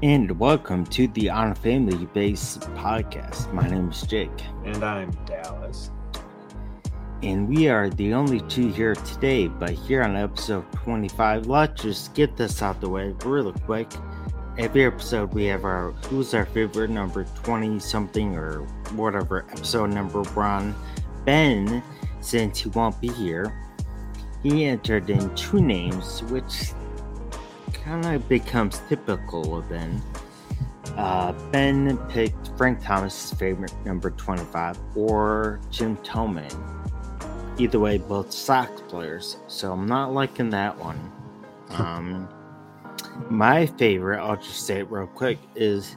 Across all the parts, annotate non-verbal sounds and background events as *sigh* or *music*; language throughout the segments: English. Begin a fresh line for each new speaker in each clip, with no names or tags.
And welcome to the On Family Base podcast. My name is Jake.
And I'm Dallas.
And we are the only two here today, but here on episode 25, let's just get this out the way really quick. Every episode we have our who's our favorite number 20 something or whatever episode number we're on. Ben, since he won't be here, he entered in two names, which kind of becomes typical of Ben. Uh, ben picked Frank Thomas' favorite number 25 or Jim Thome. Either way, both Sox players, so I'm not liking that one. Um, my favorite, I'll just say it real quick, is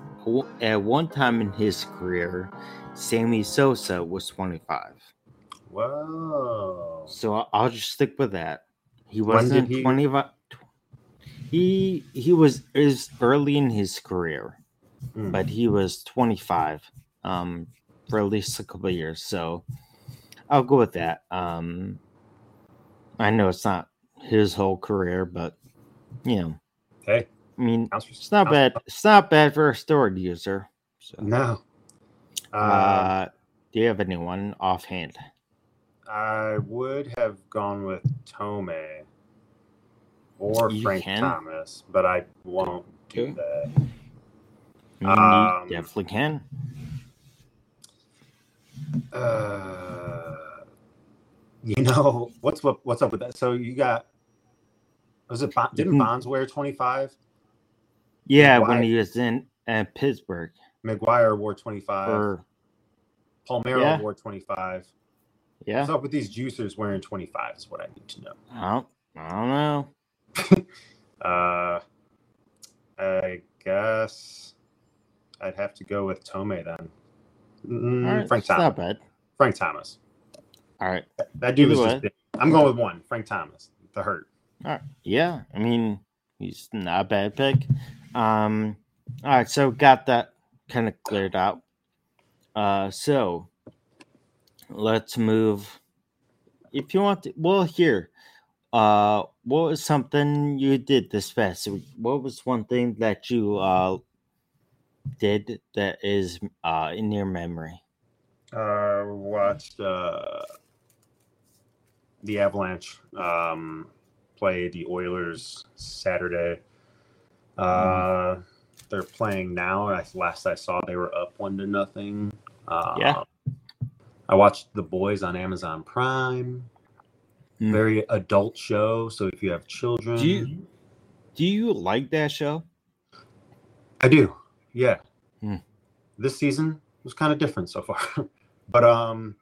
at one time in his career, Sammy Sosa was 25.
Whoa.
So I'll just stick with that. He wasn't he... 25. He he was is early in his career, mm. but he was 25 um, for at least a couple years. So I'll go with that. Um, I know it's not his whole career, but you know,
hey,
I mean, it's not bad. It's not bad for a storage user.
So. No.
Uh, uh, do you have anyone offhand?
I would have gone with Thome or you Frank can. Thomas, but I won't do that.
You um, definitely can.
Uh, you know *laughs* what's what, what's up with that? So you got was it didn't Bonds wear twenty five?
Yeah, McGwire, when he was in at Pittsburgh.
McGwire wore twenty five. Palmeiro yeah. wore twenty five.
Yeah.
What's up with these juicers wearing twenty five? Is what I need to know.
I don't, I don't know.
Uh, I guess I'd have to go with Thome then.
Mm, Frank Thomas. Not bad.
Frank Thomas.
All right.
That, that dude Either was just big. I'm going with one. Frank Thomas. The hurt.
All right. Yeah. I mean, he's not a bad pick. Um. All right. So got that kind of cleared out. Uh. So let's move. If you want to, well, here. Uh, what was something you did this past week? What was one thing that you uh did that is uh in your memory?
Uh, watched uh the Avalanche um play the Oilers Saturday. Uh, mm. they're playing now. Last I saw, they were up one to nothing. Uh,
yeah.
I watched The Boys on Amazon Prime. Mm. Very adult show. So if you have children,
do you do you like that show?
I do. Yeah. Mm. This season was kind of different so far, *laughs* but um,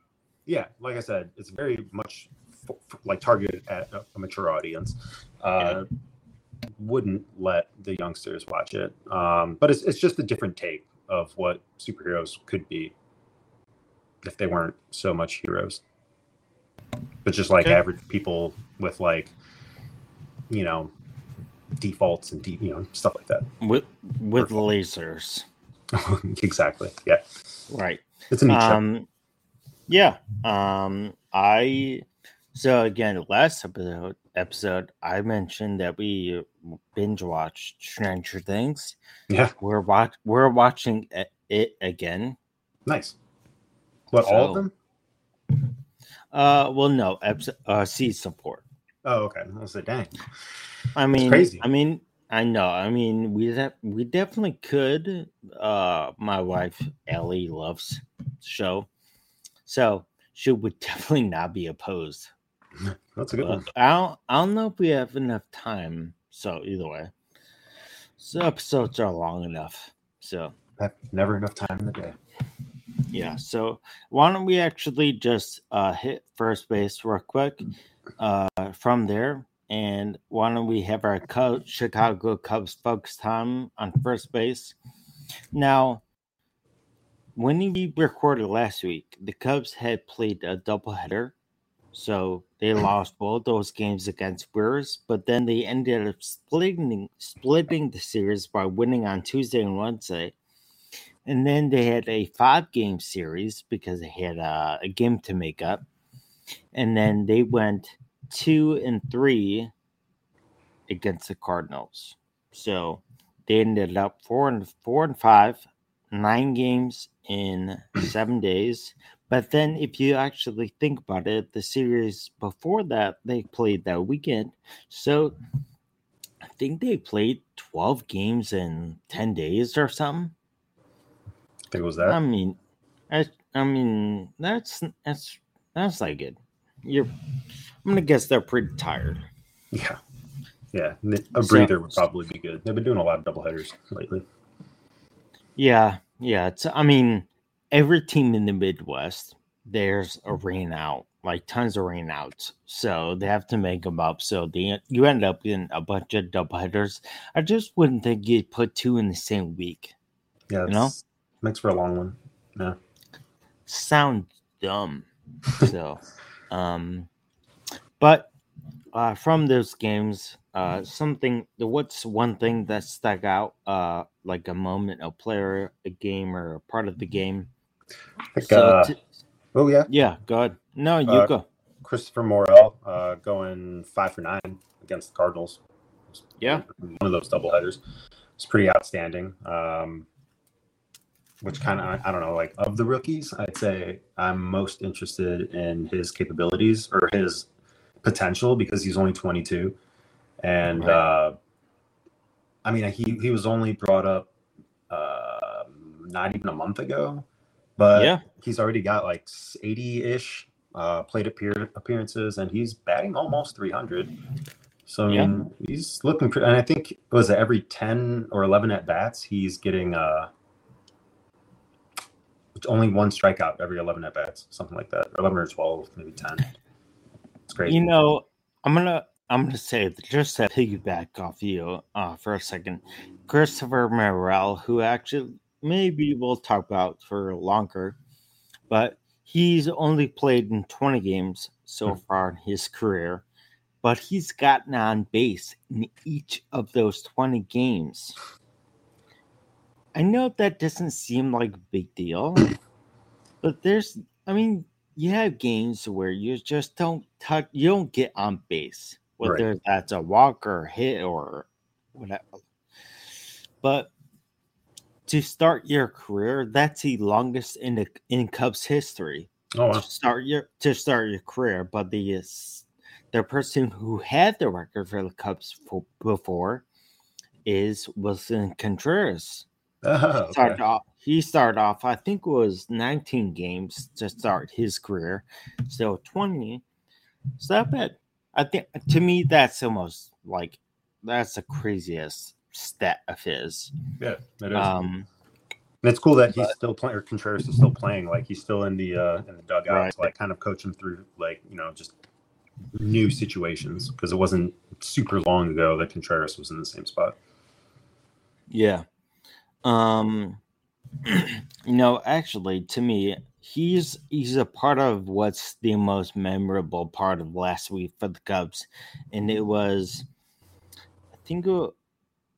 yeah, like I said, it's very much f- f- like targeted at a, a mature audience. Uh, yeah. Wouldn't let the youngsters watch it, um, but it's it's just a different take of what superheroes could be if they weren't so much heroes but just like okay. average people with like you know defaults and deep you know stuff like that.
With with lasers. *laughs*
Exactly. Yeah
right.
It's a neat
um show. yeah. Um i so again last episode episode i mentioned that we binge watched stranger things.
Yeah.
We're watch we're watching it again.
Nice. What so, all of them
uh, well, no, episode, uh, seed support.
Oh, okay. I was like, dang.
I mean, crazy. I mean, I know. I mean, we de- we definitely could. Uh, my wife Ellie loves show, so she would *laughs* definitely not be opposed. *laughs*
That's a good one.
I don't. I don't know if we have enough time. So either way, so episodes are long enough. So
never enough time in the day.
Yeah. So why don't we actually just uh, hit first base real quick uh, from there? And why don't we have our Cubs, Chicago Cubs focus time on first base? Now, when we recorded last week, the Cubs had played a doubleheader. So they lost both those games against Brewers, but then they ended up splitting splitting the series by winning on Tuesday and Wednesday and then they had a five game series because they had a, a game to make up. And mm-hmm. then they went two and three against the Cardinals. So they ended up four and four and five, nine games in seven days. But then, if you actually think about it, the series before that they played that weekend. So I think they played 12 games in 10 days or something.
I think it was that.
I mean, I, I mean, that's that's that's like it. You're, I'm gonna guess they're pretty tired.
Yeah, yeah. A breather so, would probably be good. They've been doing a lot of double headers lately.
Yeah, yeah. It's. I mean, every team in the Midwest, there's a rain out, like tons of rain outs. So they have to make them up. So they, you end up in a bunch of double headers. I just wouldn't think you'd put two in the same week.
Yeah, you know, makes for a long one. Yeah,
sound dumb. so, *laughs* um, but uh, from those games, uh, something. What's one thing that stuck out? Uh, like a moment, a player, a game, or a part of the game
Think, so uh, t- oh yeah,
yeah. Go ahead. No, you
uh,
go.
Christopher Morel uh, going five for nine against the Cardinals.
Yeah,
one of those double headers. It's pretty outstanding. Um, which kind of I don't know, like of the rookies, I'd say I'm most interested in his capabilities or his potential because he's only 22, and right. uh, I mean he he was only brought up uh, not even a month ago, but yeah, he's already got like 80 ish uh, plate appear- appearances, and he's batting almost 300. So I mean, yeah. he's looking pretty. And I think it was every 10 or 11 at bats, he's getting uh, only one strikeout every 11 at bats, something like that, 11 or 12, maybe 10. It's great.
You know, I'm gonna I'm gonna say just to piggyback off you uh, for a second, Christopher Morel, who actually maybe we'll talk about for longer. But he's only played in 20 games so hmm. far in his career, but he's gotten on base in each of those 20 games. I know that doesn't seem like a big deal, *clears throat* but there's, I mean, you have games where you just don't touch, you don't get on base, whether right. that's a walk or hit or whatever. But to start your career, that's the longest in the in Cubs history.
Oh, wow.
to start your to start your career, but the the person who had the record for the Cubs for, before is Willson Contreras. *laughs*
Oh, okay.
started off, he started off, I think it was 19 games to start his career. So 20. So that bad. I think to me that's almost like that's the craziest stat of his.
Yeah, that is. Um, and it's cool that he's but, still playing, or Contreras is still playing. Like he's still in the uh, in the dugout, right. like kind of coaching through, like you know, just new situations because it wasn't super long ago that Contreras was in the same spot.
Yeah. Um. *clears throat* no, actually, to me, he's he's a part of what's the most memorable part of last week for the Cubs, and it was, I think it,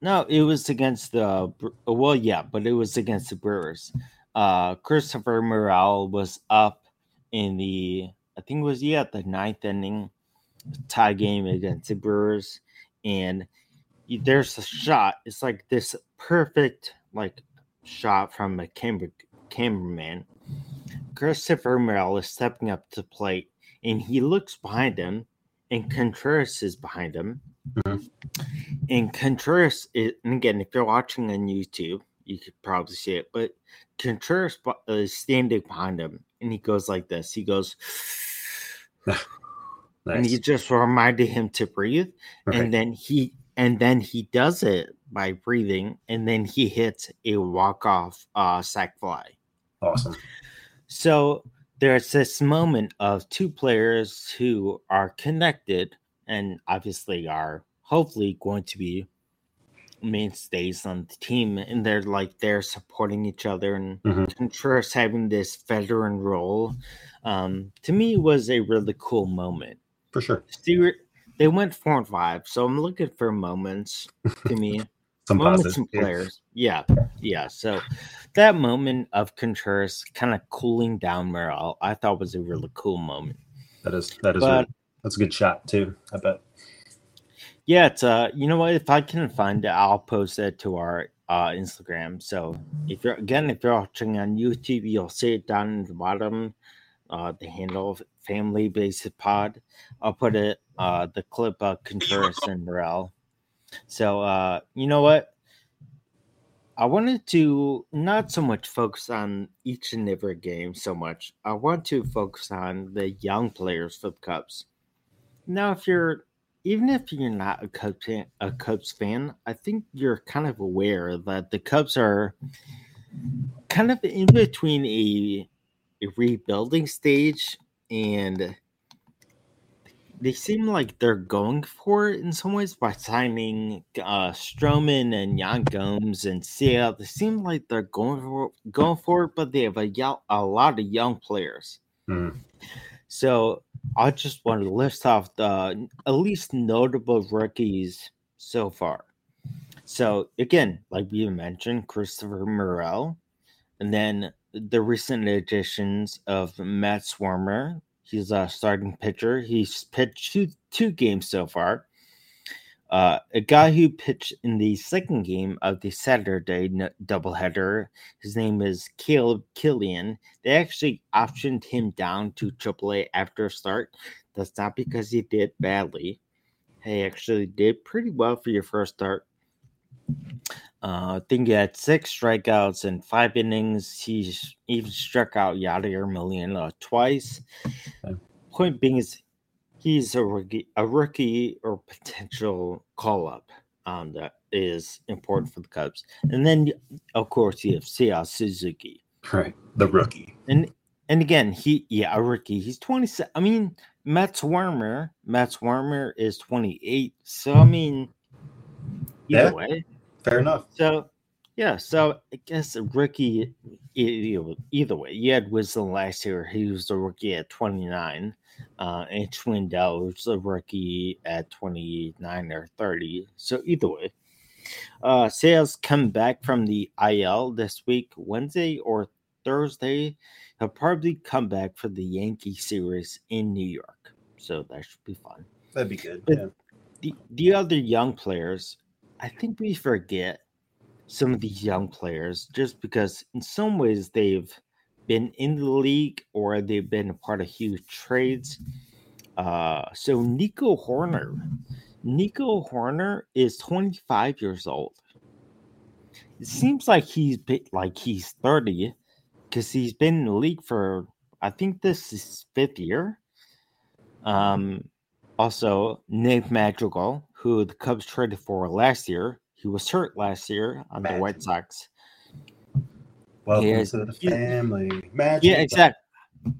no, it was against the well, yeah, but it was against the Brewers. Uh, Christopher Morel was up in the I think it was yeah the ninth inning tie game against the Brewers, and there's a shot. It's like this perfect like shot from a camera cameraman. Christopher Morel is stepping up to plate, and he looks behind him, and Contreras is behind him Mm-hmm. And Contreras, is, and again, if you're watching on YouTube, you could probably see it, but Contreras is standing behind him and he goes like this. He goes, *sighs* nice. and he just reminded him to breathe. Right. And then he, and then he does it by breathing, and then he hits a walk off uh, sac fly.
Awesome.
So there's this moment of two players who are connected and obviously are hopefully going to be mainstays on the team and they're like they're supporting each other and mm-hmm. Contreras having this veteran role um to me was a really cool moment
for sure
they went four and five so i'm looking for moments to me *laughs*
some
moments and players yeah yeah so that moment of Contreras kind of cooling down Morel I thought was a really cool moment
that is that is but, really, that's a good shot too. I bet.
Yeah, it's uh, you know what? If I can find it, I'll post it to our uh Instagram. So if you're again, if you're watching on YouTube, you'll see it down in the bottom. Uh, the handle Family Bases Pod. I'll put it uh the clip of Contreras and Morel. So uh, you know what? I wanted to not so much focus on each and every game so much. I want to focus on the young players for the Cubs. Now, if you're even if you're not a Cubs fan, a Cubs fan, I think you're kind of aware that the Cubs are kind of in between a, a rebuilding stage and they seem like they're going for it in some ways by signing uh Stroman and Yan Gomes and Seiya. They seem like they're going for going for it, but they have a, a lot of young players. Mm. So I just want to list off the at least notable rookies so far. So again, like we mentioned, Christopher Morel, and then the recent additions of Matt Swarmer. He's a starting pitcher. He's pitched two, two games so far. Uh, a guy who pitched in the second game of the Saturday doubleheader. His name is Caleb Killian. They actually optioned him down to AAA after a start. That's not because he did badly. He actually did pretty well for your first start. Uh, I think he had six strikeouts in five innings. He's even struck out Yadier Molina twice. Point being is he's a rookie, a rookie or potential call up um, that is important for the Cubs. And then, of course, you have Seiya Suzuki.
Right, the rookie.
And and again, he yeah, a rookie. He's 27. I mean, Matt Swarmer, Matt Swarmer is 28. So I mean, either yeah, way,
fair enough.
So yeah, so I guess a rookie either way. You had Wisdom last year. He was a rookie at 29. Uh, and Schwindel was a rookie at 29 or 30. So either way. Uh, Sales come back from the IL this week, Wednesday or Thursday. He'll probably come back for the Yankee series in New York. So that should be fun.
That'd be good. But yeah.
The, the other young players, I think we forget some of these young players just because in some ways they've been in the league or they've been part of huge trades. Uh, so Nico Hoerner. Nico Hoerner is 25 years old. It seems like he's like he's 30 because he's been in the league for I think this is fifth year. Um, also Nick Madrigal, who the Cubs traded for last year, he was hurt last year on Magic. the White Sox.
Welcome has, to the family.
Magic. Yeah, exactly.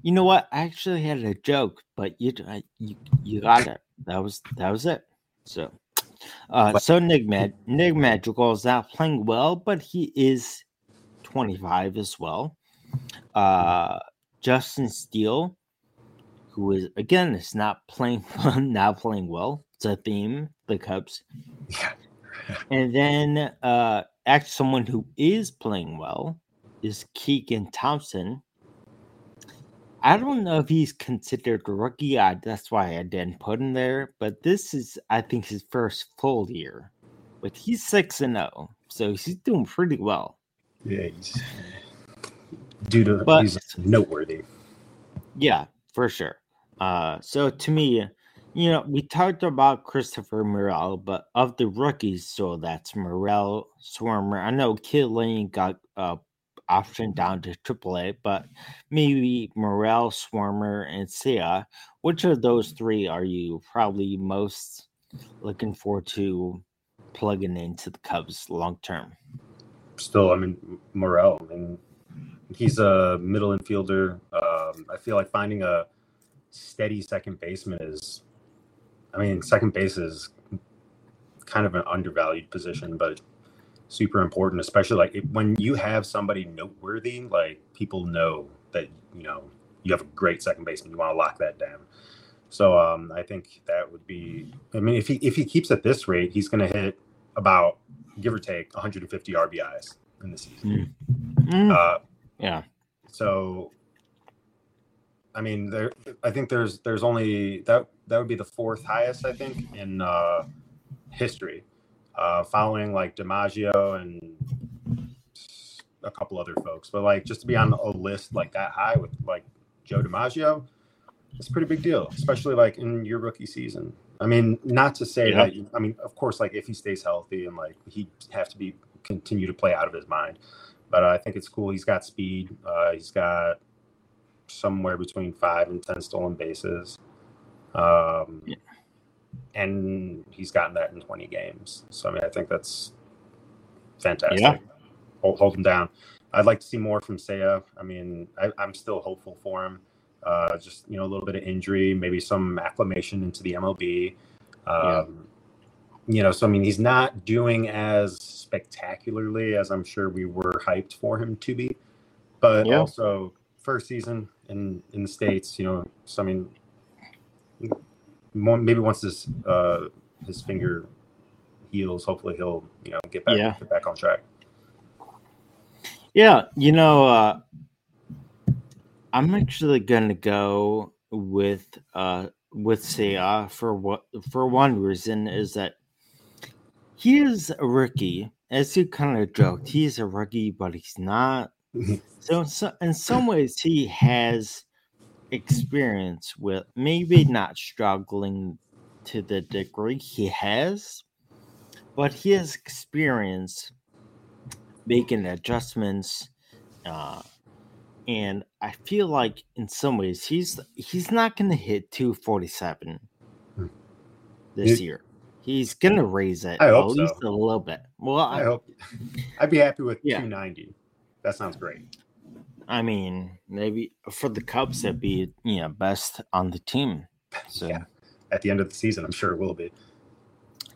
You know what? I actually had a joke, but you you you got it. That was that was it. So, uh, so Nick Mad Nick Madrigal is not playing well, but he is 25 as well. Uh, Justin Steele, who is again is not playing *laughs* not playing well. It's a theme. The Cubs. Yeah and then uh actually someone who is playing well is Keegan Thompson. I don't know if he's considered a rookie. I, that's why I didn't put him there. But this is, I think, his first full year. But he's six and zero, oh, so he's doing pretty well.
Yeah, he's due to but, he's noteworthy.
Yeah, for sure. Uh, so to me, you know, we talked about Christopher Morel, but of the rookies, so that's Morel, Swarmer. I know Killian got uh, option down to AAA, but maybe Morel, Swarmer, and Seiya. Which of those three are you probably most looking forward to plugging into the Cubs long term?
Still, I mean, Morel. I mean, he's a middle infielder. Um, I feel like finding a steady second baseman is I mean, second base is kind of an undervalued position, but super important, especially like when you have somebody noteworthy, like people know that, you know, you have a great second baseman. You want to lock that down. So um, I think that would be. I mean, if he if he keeps at this rate, he's going to hit about give or take 150 RBIs in the season.
Mm. Uh, yeah.
So I mean, there. I think there's there's only that that would be the fourth highest I think in uh, history, uh, following like DiMaggio and a couple other folks. But like just to be on a list like that high with like Joe DiMaggio, it's a pretty big deal, especially like in your rookie season. I mean, not to say yeah. that. I mean, of course, like if he stays healthy and like he have to be continue to play out of his mind. But uh, I think it's cool. He's got speed. Uh, he's got somewhere between five and ten stolen bases. Um, yeah. And he's gotten that in 20 games. So I mean, I think that's fantastic. Yeah. Hold, hold him down. I'd like to see more from Seiya. I mean, I, am still hopeful for him. Uh, just you know, a little bit of injury, maybe some acclimation into the MLB. Um, yeah. You know, so I mean, he's not doing as spectacularly as I'm sure we were hyped for him to be, but yeah. also first season in in the states. You know, so I mean, maybe once this uh, his finger heals, hopefully he'll you know get back yeah. get back on track.
Yeah, you know, uh, I'm actually gonna go with uh with Seiya for what for one reason is that he is a rookie. As you kind of joked, he's a rookie, but he's not. *laughs* so, so in some ways, he has experience with maybe not struggling to the degree he has, but he has experience making adjustments. Uh, and I feel like in some ways he's he's not going to hit 247 hmm. this year. He's going to raise it at least so. a little bit. Well,
I, I hope I'd be happy with yeah. 290. That sounds great.
I mean, maybe for the Cubs, it'd be you know best on the team. So yeah.
at the end of the season, I'm sure it will be.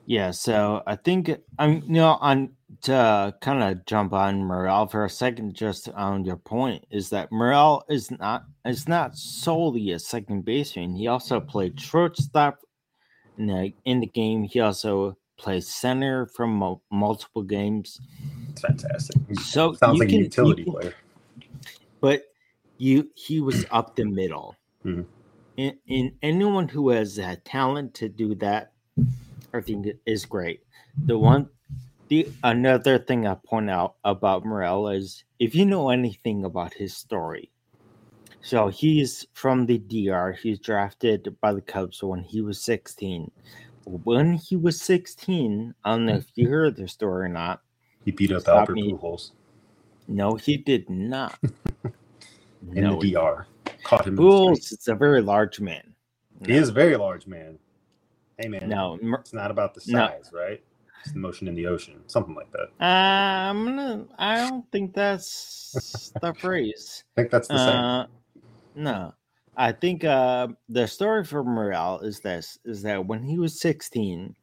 Yeah, so I think I'm you know on to kind of jump on Morel for a second, just on your point, is that Morel is not is not solely a second baseman. He also played shortstop in the, in the game. He also plays center from multiple games.
It's fantastic. So sounds like can, a utility can, player
but you he was *clears throat* up the middle. Mm-hmm. And, and, anyone who has that talent to do that, I think is great. The one, the another thing I point out about Morel is if you know anything about his story. So he's from the DR. He's drafted by the Cubs when he was 16. When he was 16, I don't know if you heard the story or not.
He beat up Albert me. Pujols.
No, he did not. *laughs*
in no, the DR. Caught him.
Bulls, it's a very large man.
No. He is a very large man. Hey man, no, it's not about the size, no. right? It's the motion in the ocean, something like that.
Uh, I'm gonna. I don't think that's *laughs* the phrase.
I think that's the uh, same.
No, I think uh, the story for Morel is this: is that when he was 16,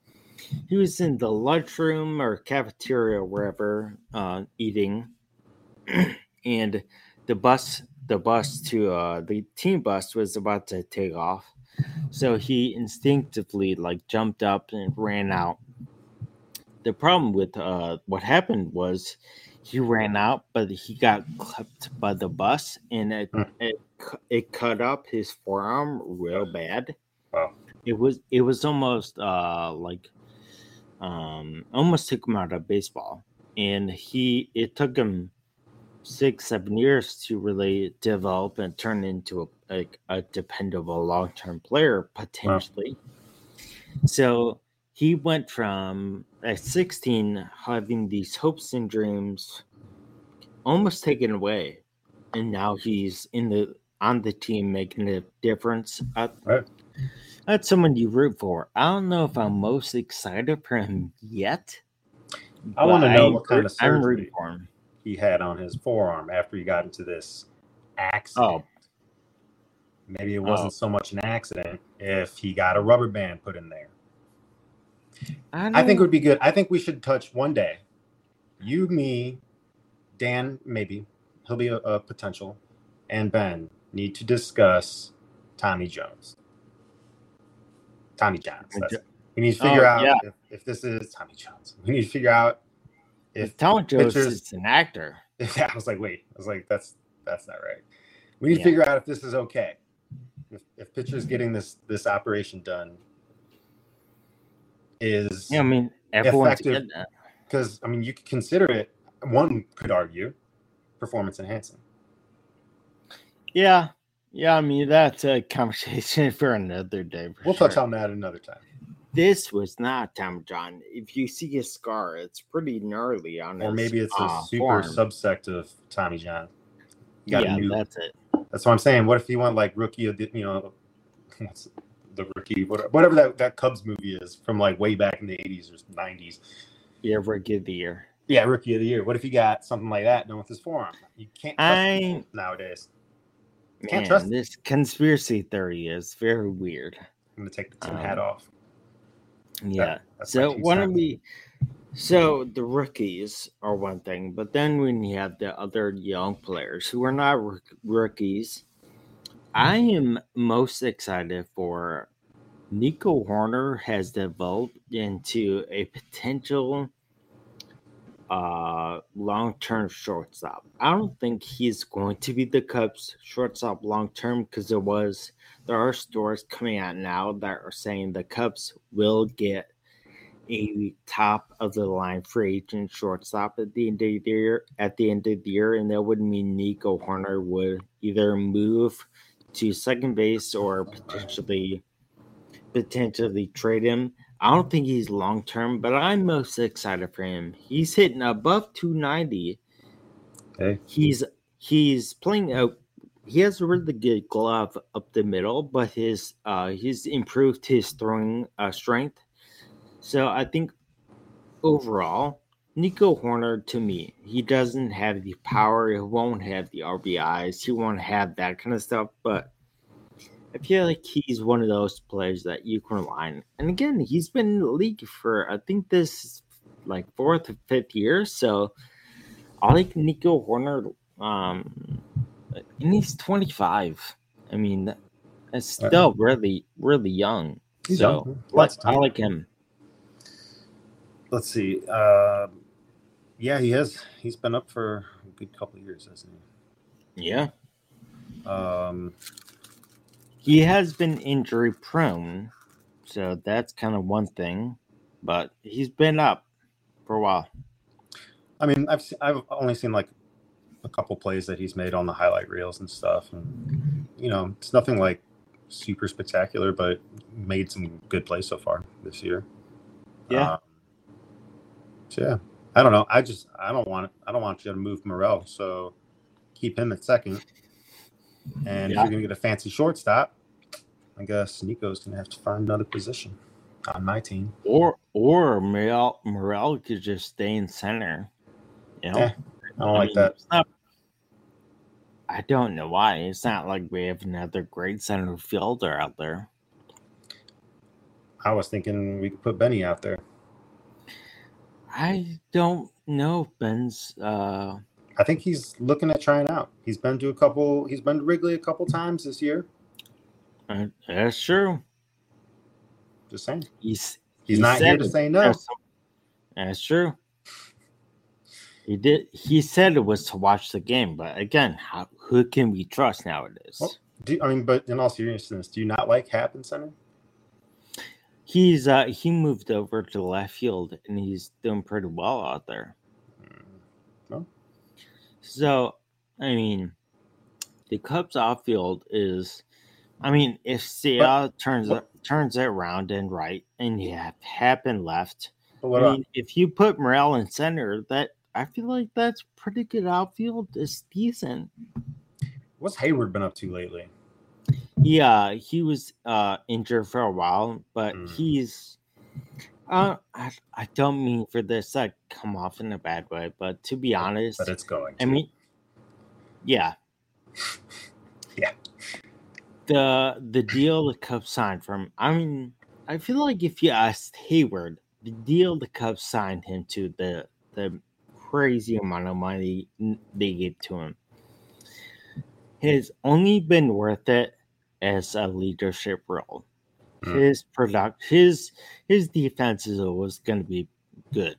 he was in the lunchroom or cafeteria, wherever, uh, eating, *clears throat* and the bus the bus to uh, the team bus was about to take off. So he instinctively like jumped up and ran out. The problem with uh, what happened was he ran out, but he got clipped by the bus and it, hmm. it, it cut up his forearm real bad. Wow. It was it was almost uh like um almost took him out of baseball. And he it took him six, seven years to really develop and turn into a, a, a dependable long term player potentially. Wow. So he went from at 16 having these hopes and dreams almost taken away. And now he's in the on the team making a difference. At, right. That's someone you root for. I don't know if I'm most excited for him yet.
I want to know what kind of surgery. I'm rooting for him he had on his forearm after he got into this accident. Oh. Maybe it wasn't oh. so much an accident if he got a rubber band put in there. I, I, think it would be good. I think we should touch one day. You, me, Dan, maybe he'll be a, a potential, and Ben need to discuss Tommy John's. Tommy John's. we need to figure oh, out yeah. if, if this is Tommy John's. We need to figure out
if Talent Joe's is an actor. *laughs*
Yeah, I was like, wait, I was like, that's that's not right. We need yeah. to figure out if this is okay. If if pitcher's getting this this operation done is
Yeah, I mean everyone's
Effective. because I mean you could consider it. One could argue performance enhancing.
Yeah, yeah. I mean that's a conversation *laughs* for another day. for
We'll touch
sure.
on that another time.
This was not Tom John. If you see a scar, it's pretty gnarly on
Or
his,
maybe it's a
uh,
super
forearm.
subsect of Tommy John. You
Yeah,
new,
that's it.
that's what I'm saying. What if you want like rookie of the you know *laughs* what's the rookie whatever, whatever that, that Cubs movie is from like way back in the 80s or 90s.
You ever of the year?
Yeah, rookie of the year. What if you got something like that done with his forearm? You can't trust
I
nowadays. Can't
man,
trust
this conspiracy theory is very weird.
I'm gonna take the tin
Um,
hat off.
Yeah.
that's my
so one
of
we? So the rookies are one thing, but then when you have the other young players who are not rook- rookies, I am most excited for Nico Hoerner has developed into a potential uh long-term shortstop. I don't think he's going to be the Cubs shortstop long-term because there was there are stories coming out now that are saying the Cubs will get a top of the line free agent shortstop at the end of the year at the end of the year, and that would mean Nico Hoerner would either move to second base or potentially potentially trade him. I don't think he's long term, but I'm most excited for him. He's hitting above 290.
Okay.
He's he's playing out. He has a really good glove up the middle, but his uh he's improved his throwing uh, strength. So I think overall, Nico Hoerner to me, he doesn't have the power. He won't have the RBIs. He won't have that kind of stuff. But I feel like he's one of those players that you can rely on. And again, he's been in the league for I think this like fourth or fifth year. So I like Nico Hoerner. Um, and he's 25. I mean, that's still really, really young.
He's
so
young. Lots of
I like him.
Let's see. Uh, yeah, he has. He's been up for a good couple of years, hasn't he?
Yeah.
he? Um,
He has been injury prone, so that's kind of one thing. But he's been up for a while.
I mean, I've I've only seen like a couple plays that he's made on the highlight reels and stuff, and you know, it's nothing like super spectacular, but made some good plays so far this year.
Yeah.
Um, so yeah, I don't know. I just I don't want I don't want you to move Morel, so keep him at second. And if you're gonna get a fancy shortstop, I guess Nico's gonna have to find another position on my team.
Or or Morel Morel could just stay in center. You know,
Yeah, I don't like
mean,
that.
not- I don't know why. It's not like we have another great center fielder out there.
I was thinking we could put Benny out there.
I don't know if Ben's uh
I think he's looking at trying out. He's been to a couple. He's been to Wrigley a couple times this year.
uh, that's true.
Just saying,
He's
he's
he
not here to say no.
That's, that's true. He did. He said it was to watch the game, but again, how, who can we trust nowadays?
Well, Do, I mean, but in all seriousness, do you not like Happ in center?
He's uh he moved over to left field and he's doing pretty well out there.
Well,
So, I mean, the Cubs outfield is, I mean, if Seiya turns
but-
turns it around and right, and you have Happ in
left, what
I mean, if you put Morel in center, that I feel like that's pretty good outfield. It's decent.
what's Heyward been up to lately?
Yeah, he was uh injured for a while, but
Mm.
he's. Uh, I, I don't mean for this to come off in a bad way, but to be honest,
But it's going.
I mean, yeah, *laughs*
Yeah.
The the deal the Cubs signed from. I mean, I feel like if you asked Heyward, the deal the Cubs signed him to, the the crazy amount of money they gave to him, has only been worth it as a leadership role.
Mm.
His product, his his defense is always going to be good,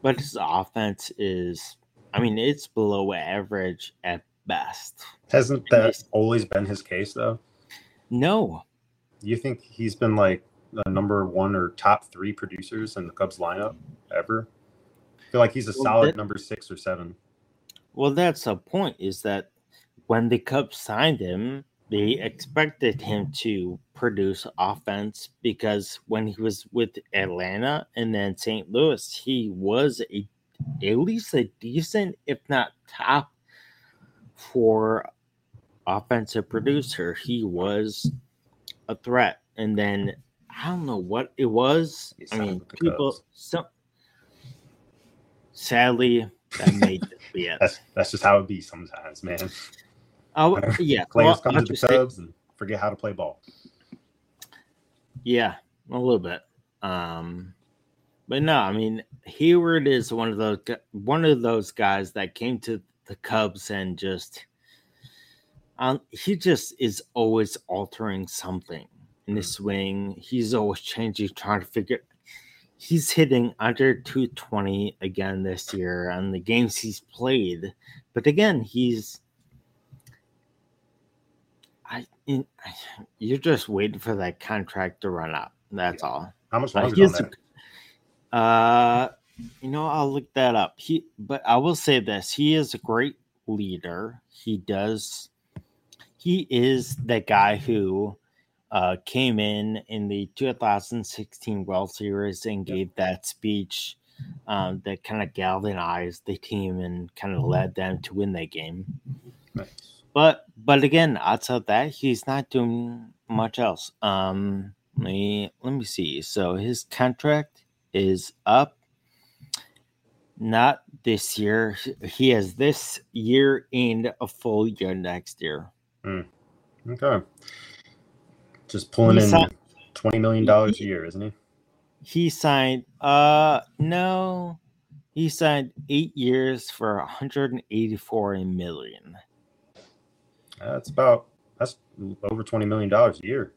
but his offense is, I mean, it's below average at best.
hasn't that always been his case though?
No,
You think he's been like the number one or top three producers in the Cubs lineup ever. I feel like he's a well, solid that, number six or seven.
Well, that's the point. Is that when the Cubs signed him, they expected him to produce offense because when he was with Atlanta and then St. Louis, he was a at least a decent, if not top, for offensive producer. He was a threat, and then I don't know what it was. I mean, people. Some sadly, that made *laughs*
yeah. That's that's just how it be sometimes, man.
Oh yeah,
players well, come to the Cubs and forget how to play ball.
Yeah, a little bit. Um, but no, I mean, Heyward is one of those one of those guys that came to the Cubs and just um, he just is always altering something in his mm. swing. He's always changing, trying to figure. He's hitting under 220 again this year on the games he's played, but again, he's I, you're just waiting for that contract to run up. That's all.
How much longer is
on that? Uh, you know, I'll look that up. He, but I will say this: he is a great leader. He does. He is the guy who uh, came in in the 2016 World Series and gave that speech um, that kind of galvanized the team and kind of led them to win that game. Nice. But but again, outside that, he's not doing much else. Um, let me let me see. So his contract is up. Not this year. He has this year and a full year next year.
Mm. Okay. Just pulling he in signed, twenty million dollars a year, isn't he?
He signed. Uh, no, he signed eight years for 184 million.
That's about that's over twenty million dollars a year.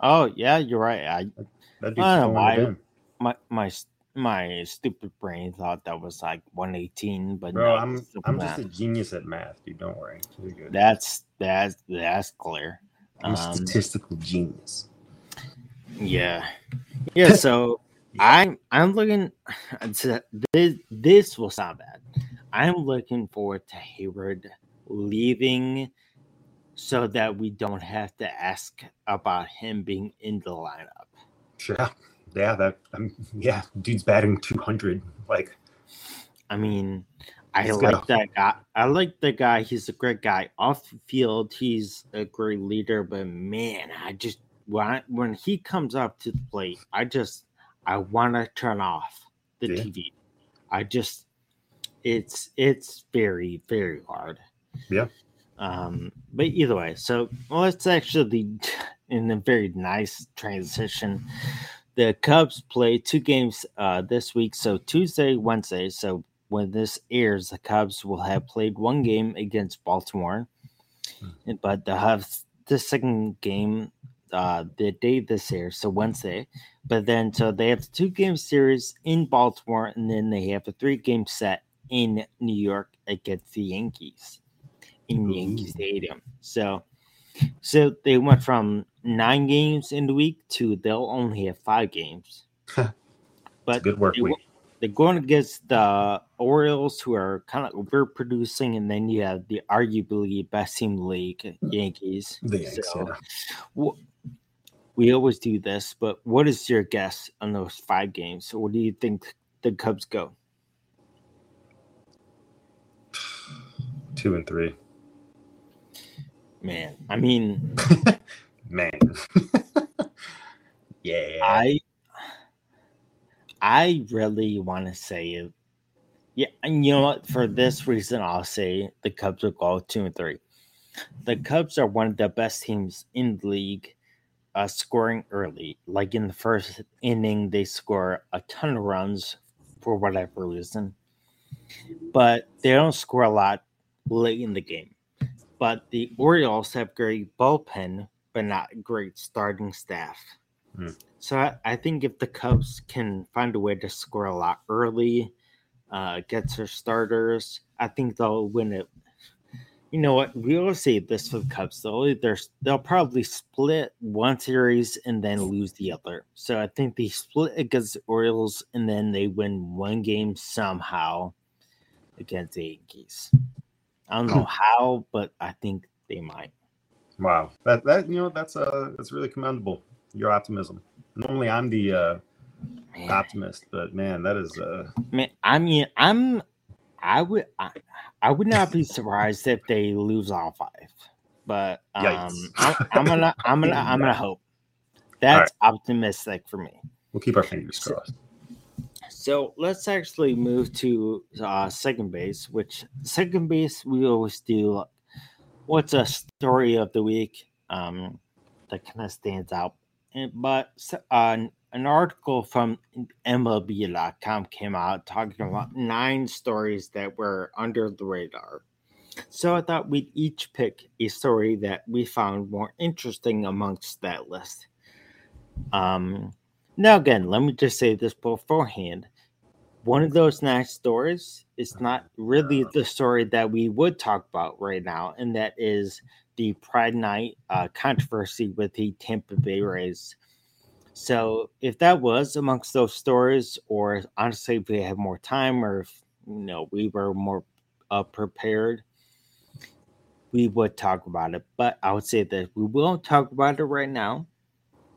Oh yeah, you're right. I, That'd be I don't know why my my my stupid brain thought that was like 118, but
bro, no, I'm I'm just a genius at math, dude. Don't worry,
That's that's that's clear.
I'm um, a statistical genius.
Yeah, yeah. So *laughs* I'm I'm looking. This this will sound bad. I'm looking forward to Heyward leaving so that we don't have to ask about him being in the lineup.
Sure. Yeah, that um, yeah, dude's batting 200 like
I mean, I like go. that guy. I like the guy. He's a great guy. Off the field, he's a great leader, but man, I just when I, when he comes up to the plate, I just I want to turn off the yeah. TV. I just it's it's very very hard.
Yeah.
Um, but either way, so well, it's actually *laughs* in a very nice transition. The Cubs play two games uh, this week, so Tuesday, Wednesday. So when this airs, the Cubs will have played one game against Baltimore, hmm. but they'll have the second game uh, the day this airs, so Wednesday. But then, so they have the two game series in Baltimore, and then they have a three game set in New York against the Yankees in Yankee Stadium. So, so they went from nine games in the week to they'll only have five games. *laughs*
but good work week.
They're going against the Orioles, who are kind of overproducing, and then you have the arguably best team league, uh, mm. Yankees. The Yankees. So, yeah. we always do this, but what is your guess on those five games? What do you think the Cubs go? *sighs*
Two and three.
Man, I mean, *laughs*
man, *laughs* yeah.
I I really want to say it. Yeah, and you know what? For this reason, I'll say the Cubs will go two and three. The Cubs are one of the best teams in the league, uh, scoring early. Like in the first inning, they score a ton of runs for whatever reason, but they don't score a lot late in the game but the Orioles have great bullpen, but not great starting staff. Mm. So I, I, think if the Cubs can find a way to score a lot early, uh, get their starters, I think they'll win it. you know what? We will see this for the Cubs though. There's they'll probably split one series and then lose the other. So I think they split against the Orioles and then they win one game somehow against the Yankees. I don't know how, but I think they might.
Wow, that that you know that's uh that's really commendable. Your optimism. Normally, I'm the uh, optimist, but man, that is uh.
Man, I mean, I'm I would I, I would not be surprised if they lose all five, but um, I'm, I'm, gonna I'm gonna I'm gonna hope. That's right. optimistic for me.
We'll keep our fingers crossed.
So let's actually move to uh, second base, which second base we always do. What's a story of the week um, that kind of stands out? But uh, an article from MLB.com came out talking about nine stories that were under the radar. So I thought we'd each pick a story that we found more interesting amongst that list. Um, now, again, let me just say this beforehand. One of those nine stories is not really the story that we would talk about right now, and that is the Pride Night uh, controversy with the Tampa Bay Rays so if that was amongst those stories, or honestly, if we had more time, or if you know we were more uh, prepared, we would talk about it. But I would say that we won't talk about it right now,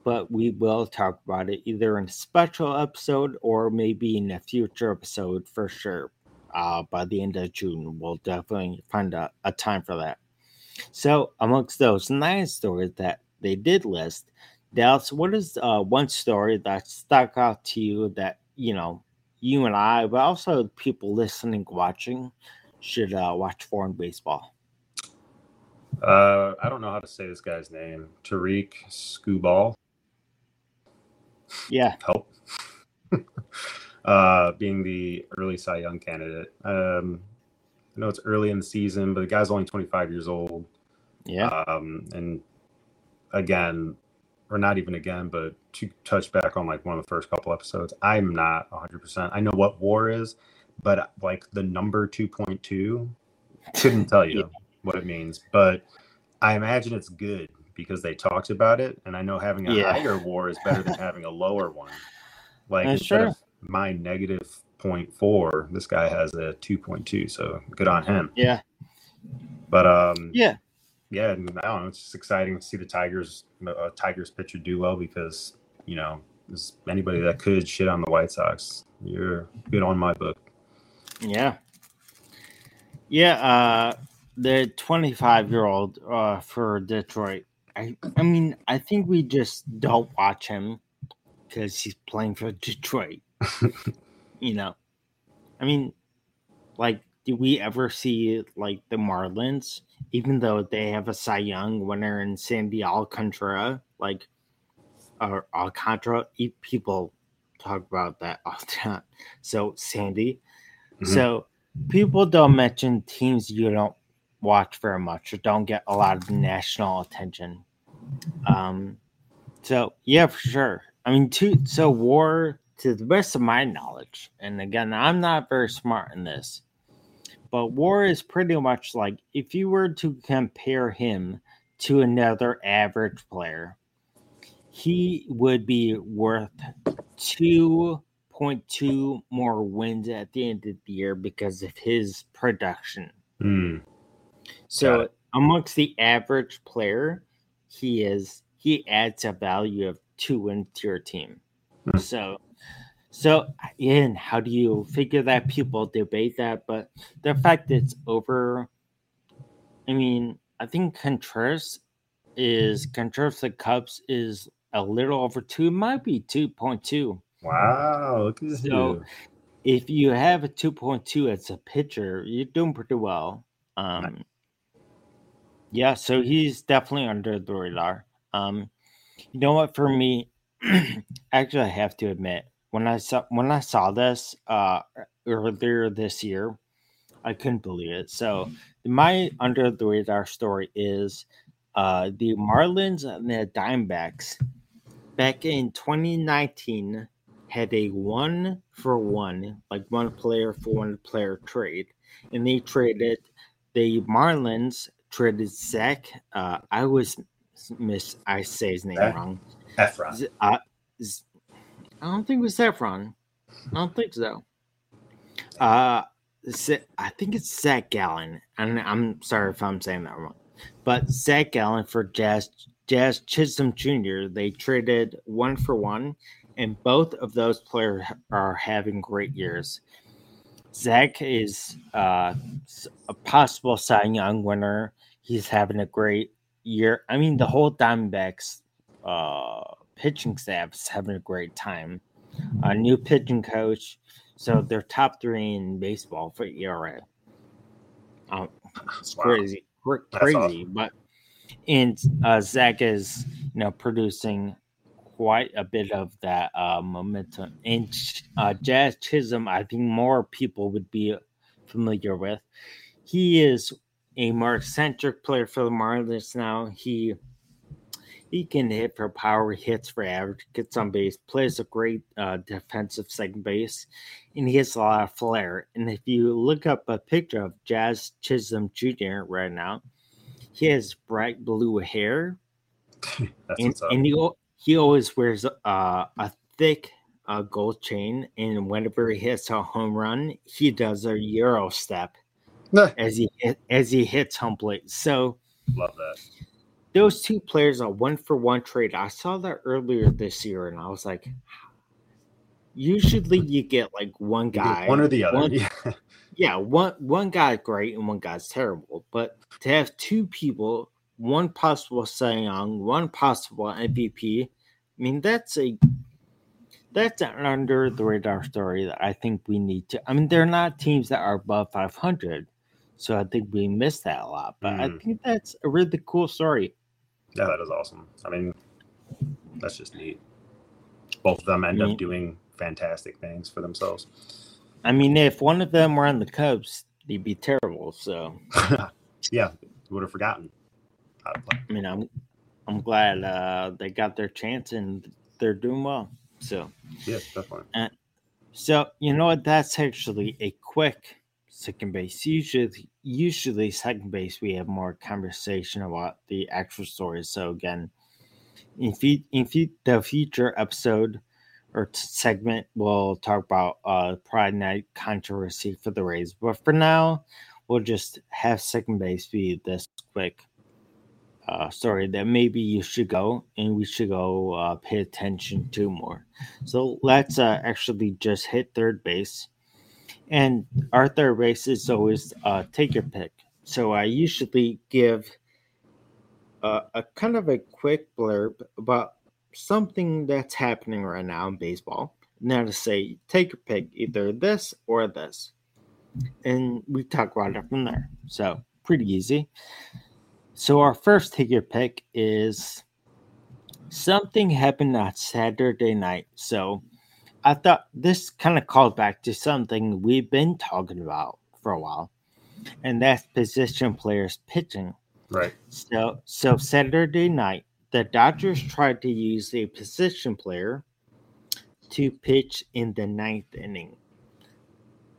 but we will talk about it either in a special episode or maybe in a future episode for sure. Uh, by the end of June, we'll definitely find a, a time for that. So, amongst those nine stories that they did list, Dallas, what is uh, one story that stuck out to you that you know you and I, but also people listening, watching, should uh, watch for in baseball?
Uh, I don't know how to say this guy's name. Tarik Skubal.
Yeah.
Help. *laughs* uh, being the early Cy Young candidate. Um, I know it's early in the season, but the guy's only 25 years old.
Yeah.
Um, and again, or not even again, but to touch back on like one of the first couple episodes, I'm not 100%. I know what war is, but like the number 2.2, couldn't *laughs* tell you yeah. what it means. But I imagine it's good because they talked about it. And I know having a yeah. higher war is better than having a lower one. *laughs* Like That's instead true. of my negative 0.4, this guy has a 2.2. So good on him.
Yeah.
But um,
yeah,
yeah, and I don't know. It's just exciting to see the Tigers, uh, Tigers pitcher do well because you know, anybody that could shit on the White Sox, you're good on my book.
Yeah, yeah. Uh, the 25 year old uh, for Detroit. I, I mean, I think we just don't watch him because he's playing for Detroit. *laughs* you know, I mean, like do we ever see like the Marlins, even though they have a Cy Young winner in Sandy Alcantara, like or Alcantara, people talk about that all the time. So Sandy, mm-hmm. so people don't mention teams you don't watch very much or don't get a lot of national attention. Um, so yeah, for sure. I mean, two so war to the best of my knowledge, and again, I'm not very smart in this but War is pretty much like if you were to compare him to another average player, he would be worth 2.2 more wins at the end of the year because of his production.
Mm.
So amongst the average player, he is he adds a value of two wins to your team. Mm. So so, in how do you figure that? People debate that, but the fact it's over. I mean, I think Contreras is Contreras the Cubs is a little over two, might be two point two.
Wow, look
at so you. if you have a two point two as a pitcher, you're doing pretty well. Um, yeah, so he's definitely under the radar. Um, you know what? For me, *clears throat* actually, I have to admit, when I saw when I saw this uh, earlier this year, I couldn't believe it. So my under the radar story is uh, the Marlins and the Diamondbacks back in 2019 had a one for one, like one player for one player trade, and they traded the Marlins traded Zach. Uh, I was miss I say his name Zach wrong.
Efron.
Uh, I don't think it was Efron. I don't think so. Uh, I think it's Zach Gallen, and I'm sorry if I'm saying that wrong, but Zach Gallen for Jazz Jazz Chisholm Jr. They traded one for one, and both of those players are having great years. Zach is uh, a possible Cy Young winner. He's having a great year. I mean, the whole Diamondbacks uh, pitching staff is having a great time. A new pitching coach, so they're top three in baseball for ERA. Um, it's wow. crazy, crazy, awesome. but and uh, Zach is you know producing quite a bit of that uh, momentum. And uh, Jazz Chisholm, I think more people would be familiar with. He is a more eccentric player for the Marlins now. He he can hit for power, hits for average, gets on base, plays a great uh, defensive second base, and he has a lot of flair. And if you look up a picture of Jazz Chisholm Jr. right now, he has bright blue hair. *laughs* and, and he, he always wears uh, a thick uh, gold chain, and whenever he hits a home run, he does a euro step *laughs* as he as he hits home plate. So
love that.
Those two players are one for one trade. I saw that earlier this year, and I was like, usually you get like one guy,
one or the other.
One, yeah. *laughs* yeah, one one guy's great and one guy's terrible. But to have two people, one possible Cy Young, one possible MVP, I mean, that's a that's an under the radar story that I think we need to. I mean, they're not teams that are above 500, so I think we miss that a lot. But mm. I think that's a really cool story.
Yeah, that is awesome. I mean, that's just neat. Both of them end mean, up doing fantastic things for themselves.
I mean, if one of them were on the Cubs, they'd be terrible. So, *laughs*
yeah, would have forgotten.
I mean, I'm I'm glad uh, they got their chance and they're doing well. So
yeah, definitely.
Uh, so you know what? That's actually a quick second base. Usually, usually second base we have more conversation about the actual story. So again, in, fe- in fe- the future episode or t- segment, we'll talk about uh Pride Night controversy for the Rays. But for now, we'll just have second base be this quick uh, story that maybe you should go and we should go uh, pay attention to more. So let's uh, actually just hit third base. And base is always uh, take your pick. So I usually give uh, a kind of a quick blurb about something that's happening right now in baseball. Now to say, take your pick, either this or this. And we talk about it from there. So pretty easy. So our first take your pick is something happened on Saturday night. So I thought this kind of called back to something we've been talking about for a while, and that's position players pitching.
Right.
So so Saturday night, the Dodgers tried to use a position player to pitch in the ninth inning.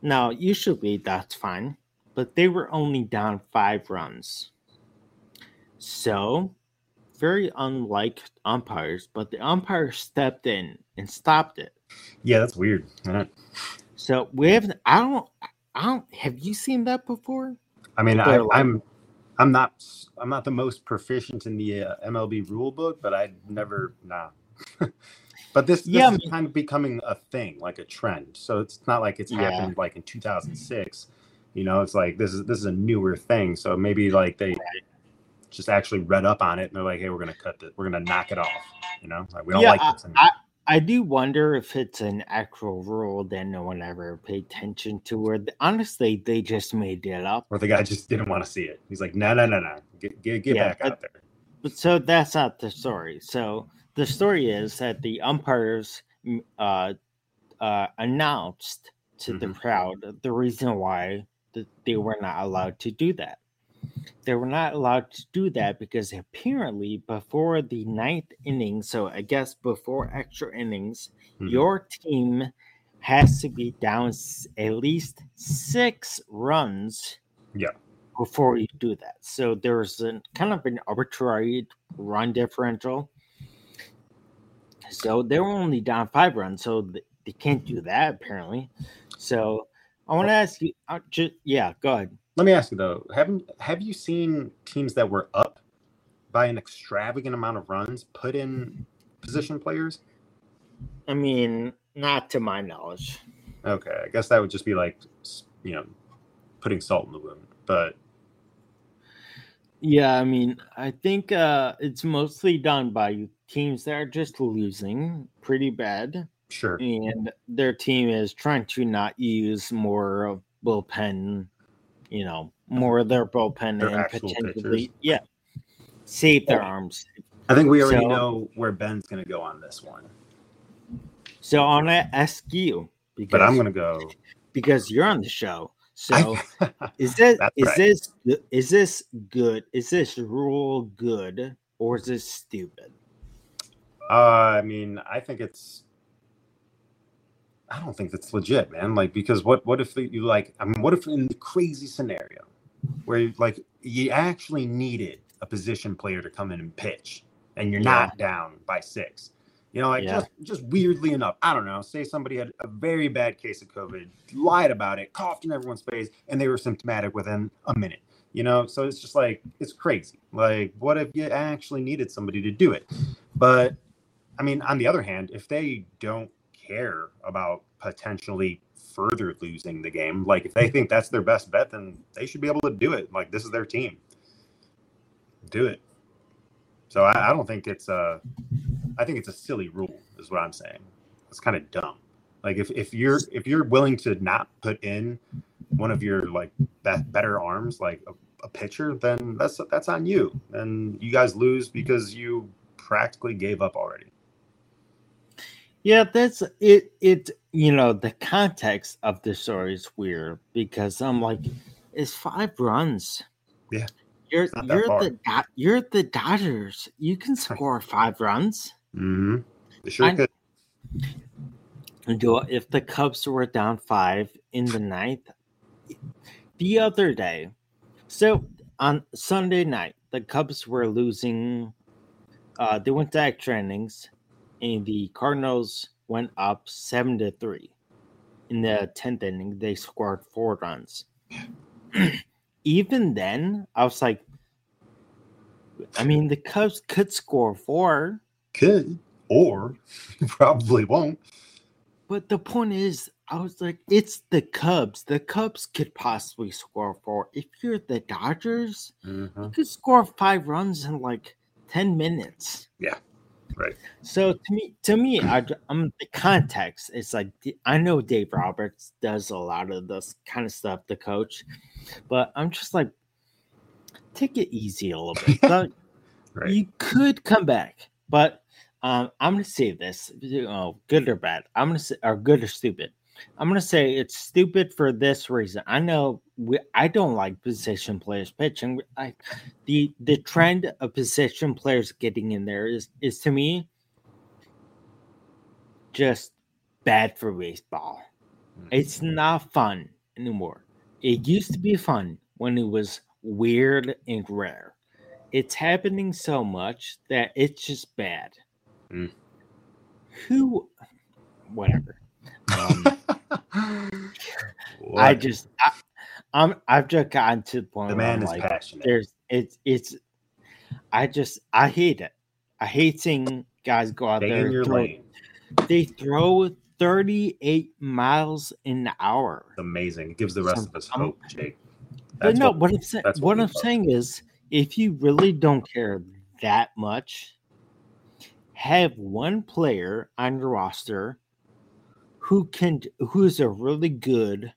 Now, usually that's fine, but they were only down five runs. So, very unlike umpires, but the umpire stepped in and stopped it.
Yeah, that's weird.
So we have I don't I don't have you seen that before?
I mean, I, like, I'm I'm not I'm not the most proficient in the uh, MLB rule book, but I never nah. *laughs* but this, this yeah, is kind of becoming a thing, like a trend. So it's not like it's yeah. happened like in 2006. You know, it's like this is this is a newer thing. So maybe like they just actually read up on it and they're like, hey, we're gonna cut this, we're gonna knock it off. You know, like we don't yeah, like this.
I, I, do wonder if it's an actual rule that no one ever paid attention to, or honestly, they just made it up.
Or the guy just didn't want to see it. He's like, no, no, no, no, get get, get yeah, back but, out there.
But so that's not the story. So the story is that the umpires uh, uh, announced to mm-hmm. the crowd the reason why they were not allowed to do that they were not allowed to do that because apparently before the ninth inning, so I guess before extra innings, mm-hmm. your team has to be down at least six runs.
Yeah.
before you do that. So there's a kind of an arbitrary run differential. So they were only down five runs, so they can't do that apparently. So I want to ask you, uh, just, yeah, go ahead.
Let me ask you though, haven't have you seen teams that were up by an extravagant amount of runs put in position players?
I mean, not to my knowledge.
Okay, I guess that would just be like, you know, putting salt in the wound. But
yeah, I mean, I think uh, it's mostly done by teams that are just losing pretty bad.
Sure.
And their team is trying to not use more of bullpen, you know, more of their bullpen their and potentially, pitchers. yeah, save their arms.
I think we already so, know where Ben's going to go on this one.
So I'm going to ask you,
because, but I'm going to go
because you're on the show. So *laughs* is this is right. this is this good? Is this rule good or is this stupid?
Uh, I mean, I think it's. I don't think that's legit, man. Like, because what what if you like? I mean, what if in the crazy scenario where you, like you actually needed a position player to come in and pitch, and you're yeah. not down by six? You know, like yeah. just just weirdly enough, I don't know. Say somebody had a very bad case of COVID, lied about it, coughed in everyone's face, and they were symptomatic within a minute. You know, so it's just like it's crazy. Like, what if you actually needed somebody to do it? But I mean, on the other hand, if they don't care about potentially further losing the game, like if they hmm. think that's their best bet, then they should be able to do it. Like this is their team. Do it. So I, I don't think it's a I think it's a silly rule, is what I'm saying. It's kind of dumb. Like if, if you're if you're willing to not put in one of your like that better arms, like a, a pitcher, then that's that's on you. And you guys lose because you practically gave up already.
Yeah, that's it. It you know the context of the story is weird because I'm like, it's five runs.
Yeah,
you're you're the you're the Dodgers. You can *laughs* score five runs.
Mm-hmm. They sure I, could.
Do if the Cubs were down five in the ninth the other day. So on Sunday night, the Cubs were losing. Uh, they went to extra innings and the Cardinals went up seven to three. In the tenth inning, they scored four runs. *clears throat* Even then, I was like, I mean, the Cubs could score four.
Could, or *laughs* probably won't.
But the point is, I was like, it's the Cubs. The Cubs could possibly score four. If you're the Dodgers, mm-hmm. you could score five runs in like 10 minutes.
Yeah. Right.
So to me, to me, I, am the context. It's like I know Dave Roberts does a lot of this kind of stuff, the coach, but I'm just like, take it easy a little bit. *laughs* right. You could come back, but um, I'm gonna say this, you know, good or bad. I'm gonna say, or good or stupid. I'm gonna say it's stupid for this reason. I know we, I don't like position players pitching. I, the the trend of position players getting in there is is to me just bad for baseball. It's mm-hmm. not fun anymore. It used to be fun when it was weird and rare. It's happening so much that it's just bad. Mm. Who, whatever. Um, *laughs* I just, I, I'm, I've just gotten to the point.
The man is like, passionate.
There's, it's, it's. I just, I hate it. I hate seeing guys go out Stay there. In your throw, lane. They throw 38 miles an hour.
It's amazing. It gives the rest so, of us hope, Jake.
That's but no, what, what I'm saying, what, what I'm saying is, if you really don't care that much, have one player on your roster who can who's a really good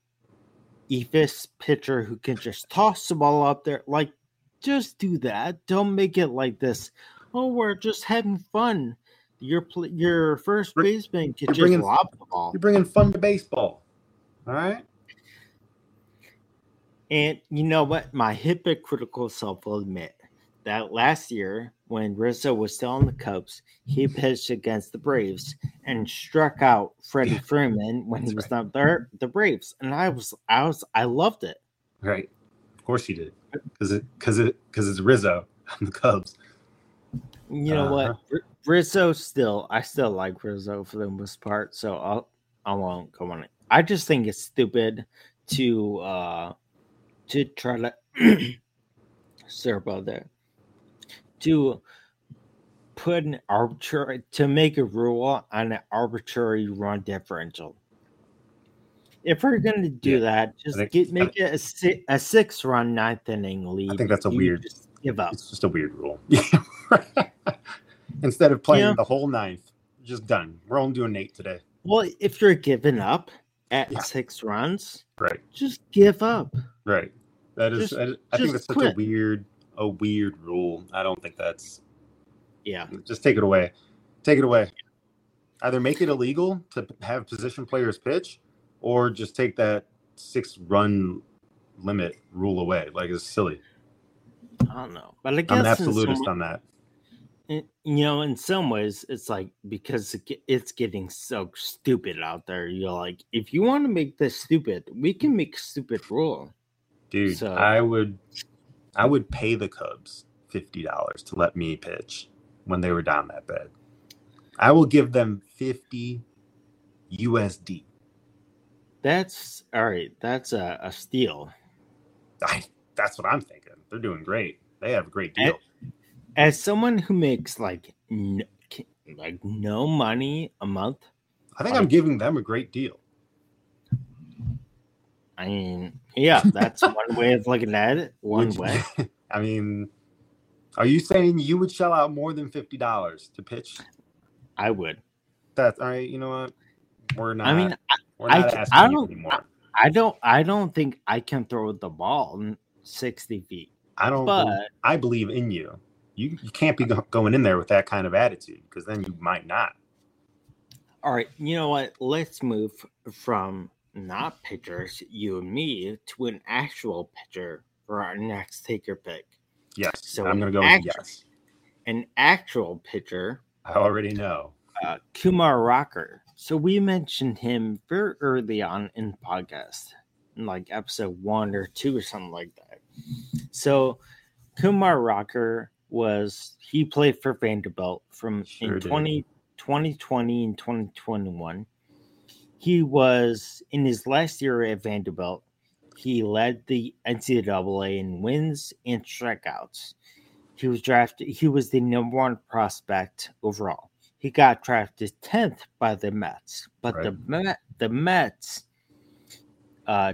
eephus pitcher who can just toss the ball up there. Like, just do that. Don't make it like this. Oh, we're just having fun. Your your first baseman can just bringing, lob the ball.
You're bringing fun to baseball. All right.
And you know what? My hypocritical self will admit that last year when Rizzo was still on the Cubs, he pitched against the Braves and struck out Freddie Freeman when he was right. not there, the Braves. And I was, I was, I loved it.
Right. Of course he did. because it because it because it's Rizzo on the Cubs.
You know uh, what? Rizzo still, I still like Rizzo for the most part, so I'll I won't go on it. I just think it's stupid to uh to try to *clears throat* sorry there to put an arbitrary to make a rule on an arbitrary run differential. If we're going to do yeah, that, just think, get make I, it a six, a six run ninth inning lead.
I think that's a weird.
give up.
It's just a weird rule. *laughs* Instead of playing yeah. the whole ninth, just done. We're only doing eight today.
Well, if you're giving up at yeah. six runs,
right,
just give up.
Right. That is. Just, I, I think that's quit. such a weird, a weird rule. I don't think that's.
Yeah.
Just take it away. Take it away. Either make it illegal to have position players pitch, or just take that six run limit rule away. Like it's silly.
I don't know, but I guess
I'm an absolutist on that
you know, in some ways, it's like because it's getting so stupid out there. You're like, if you want to make this stupid, we can make stupid rule.
Dude, so, I would, I would pay the Cubs fifty dollars to let me pitch when they were down that bad. I will give them fifty USD.
That's all right. That's a, a steal.
I, that's what I'm thinking. They're doing great. They have a great deal
as someone who makes like no, like no money a month,
I think like, I'm giving them a great deal.
I mean, yeah, that's one way of looking at it. *laughs* One way. *laughs*
I mean, are you saying you would shell out more than fifty dollars to pitch?
I would.
That's all right. You know what? We're not.
I mean,
we're not
I, I don't. I, I don't. I don't think I can throw the ball sixty feet.
I don't. But, believe, I believe in you you, you can't be going in there with that kind of attitude because then you might not.
All right, you know what? Let's move from not pitchers, you and me, to an actual pitcher for our next taker pick.
Yes. So I'm going to go with yes.
An actual pitcher.
I already know.
Uh, Kumar Rocker. So we mentioned him very early on in the podcast, in like episode one or two or something like that. So Kumar Rocker was he played for Vanderbilt from sure in 20, 2020 and 2021. He was in his last year at Vanderbilt. He led the NCAA in wins and strikeouts. He was drafted. He was the number one prospect overall. He got drafted tenth by the Mets, but right. the Met, the Mets uh,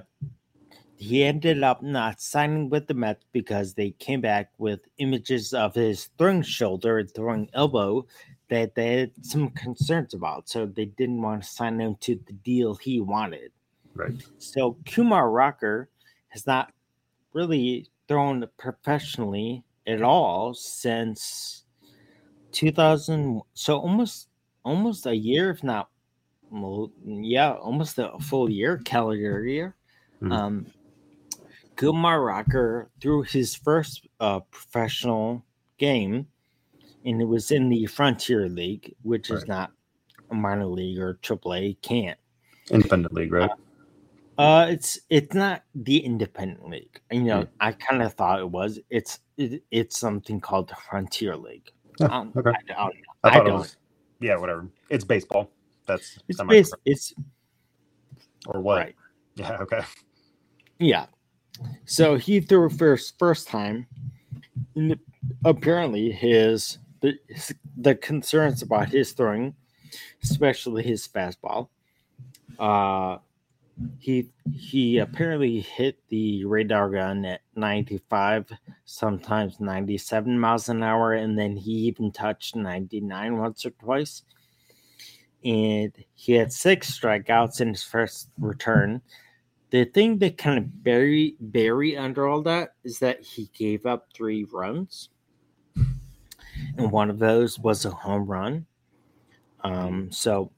he ended up not signing with the Mets because they came back with images of his throwing shoulder and throwing elbow that they had some concerns about. So they didn't want to sign him to the deal he wanted.
Right.
So Kumar Rocker has not really thrown professionally at all since 2000. So almost almost a year, if not, well, yeah, almost a full year, calendar year. Mm-hmm. Um, Kumar Rocker threw his first uh, professional game, and it was in the Frontier League, which right. is not a minor league or AAA. Can't
independent league, right?
Uh, uh, it's it's not the independent league. You know, mm. I kind of thought it was. It's it, it's something called the Frontier League.
Yeah, um, okay. I, I, I, I don't. Was, yeah, whatever. It's baseball. That's
it's base, It's
or what? Right. Yeah. Okay.
Yeah. So he threw first first time. And apparently, his the the concerns about his throwing, especially his fastball, uh, he he apparently hit the radar gun at 95 sometimes 97 miles an hour and then he even touched 99 once or twice. And he had six strikeouts in his first return. The thing that kind of bury bury under all that is that he gave up three runs, and one of those was a home run. Um, so,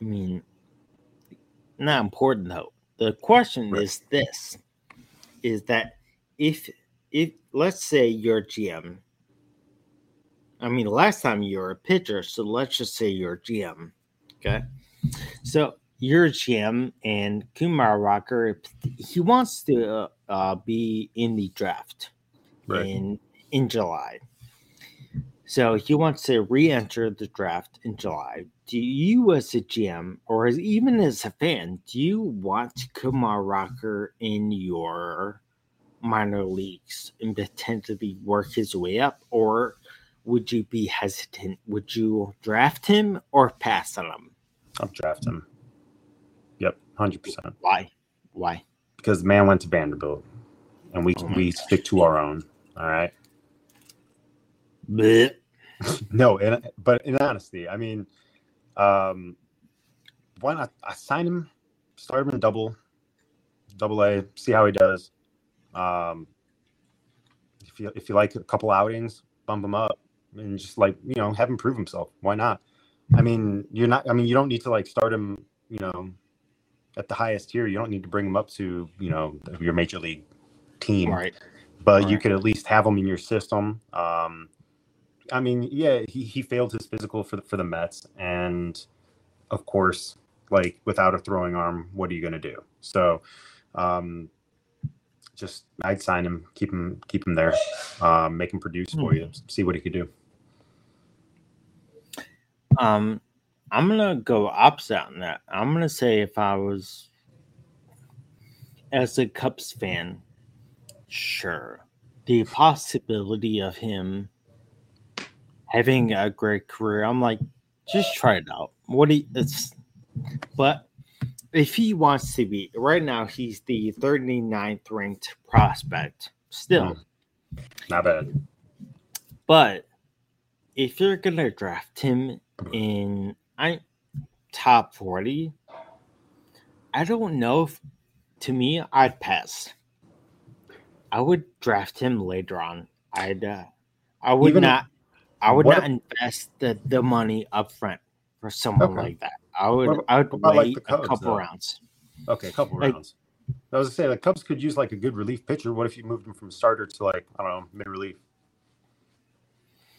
I mean, not important though. The question right. is this: is that if if let's say you're GM, I mean, last time you were a pitcher, so let's just say you're GM, okay. So you're GM and Kumar Rocker, he wants to uh, be in the draft right. in in July. So he wants to re-enter the draft in July. Do you, as a GM, or as, even as a fan, do you want Kumar Rocker in your minor leagues and potentially work his way up, or would you be hesitant? Would you draft him or pass on him?
I'll draft him. Yep, hundred percent.
Why? Why?
Because the man went to Vanderbilt, and we oh we stick to our own. All right. No, in, but in honesty, I mean, um, why not? I sign him, start him in double, double A, see how he does. Um, if you if you like a couple outings, bump him up and just like you know have him prove himself. Why not? I mean, you're not. I mean, you don't need to like start him. You know, at the highest tier. You don't need to bring him up to you know your major league team.
Right.
But right. you could at least have him in your system. Um, I mean, yeah, he, he failed his physical for the, for the Mets, and of course, like without a throwing arm, what are you going to do? So, um, just I'd sign him, keep him, keep him there, um, make him produce for hmm. you, see what he could do.
Um, I'm gonna go opposite on that. I'm gonna say if I was as a Cubs fan, sure, the possibility of him having a great career, I'm like, just try it out. What he it's, but if he wants to be right now, he's the 39th ranked prospect. Still,
hmm. not bad.
But if you're gonna draft him in I top 40, I don't know if to me I'd pass. I would draft him later on. I'd uh, I would Even not I would not invest the, the money up front for someone okay. like that. I would I would wait like Cubs, a couple
though?
rounds.
Okay, a couple like, rounds. I was gonna say the Cubs could use like a good relief pitcher. What if you moved him from starter to like I don't know mid relief?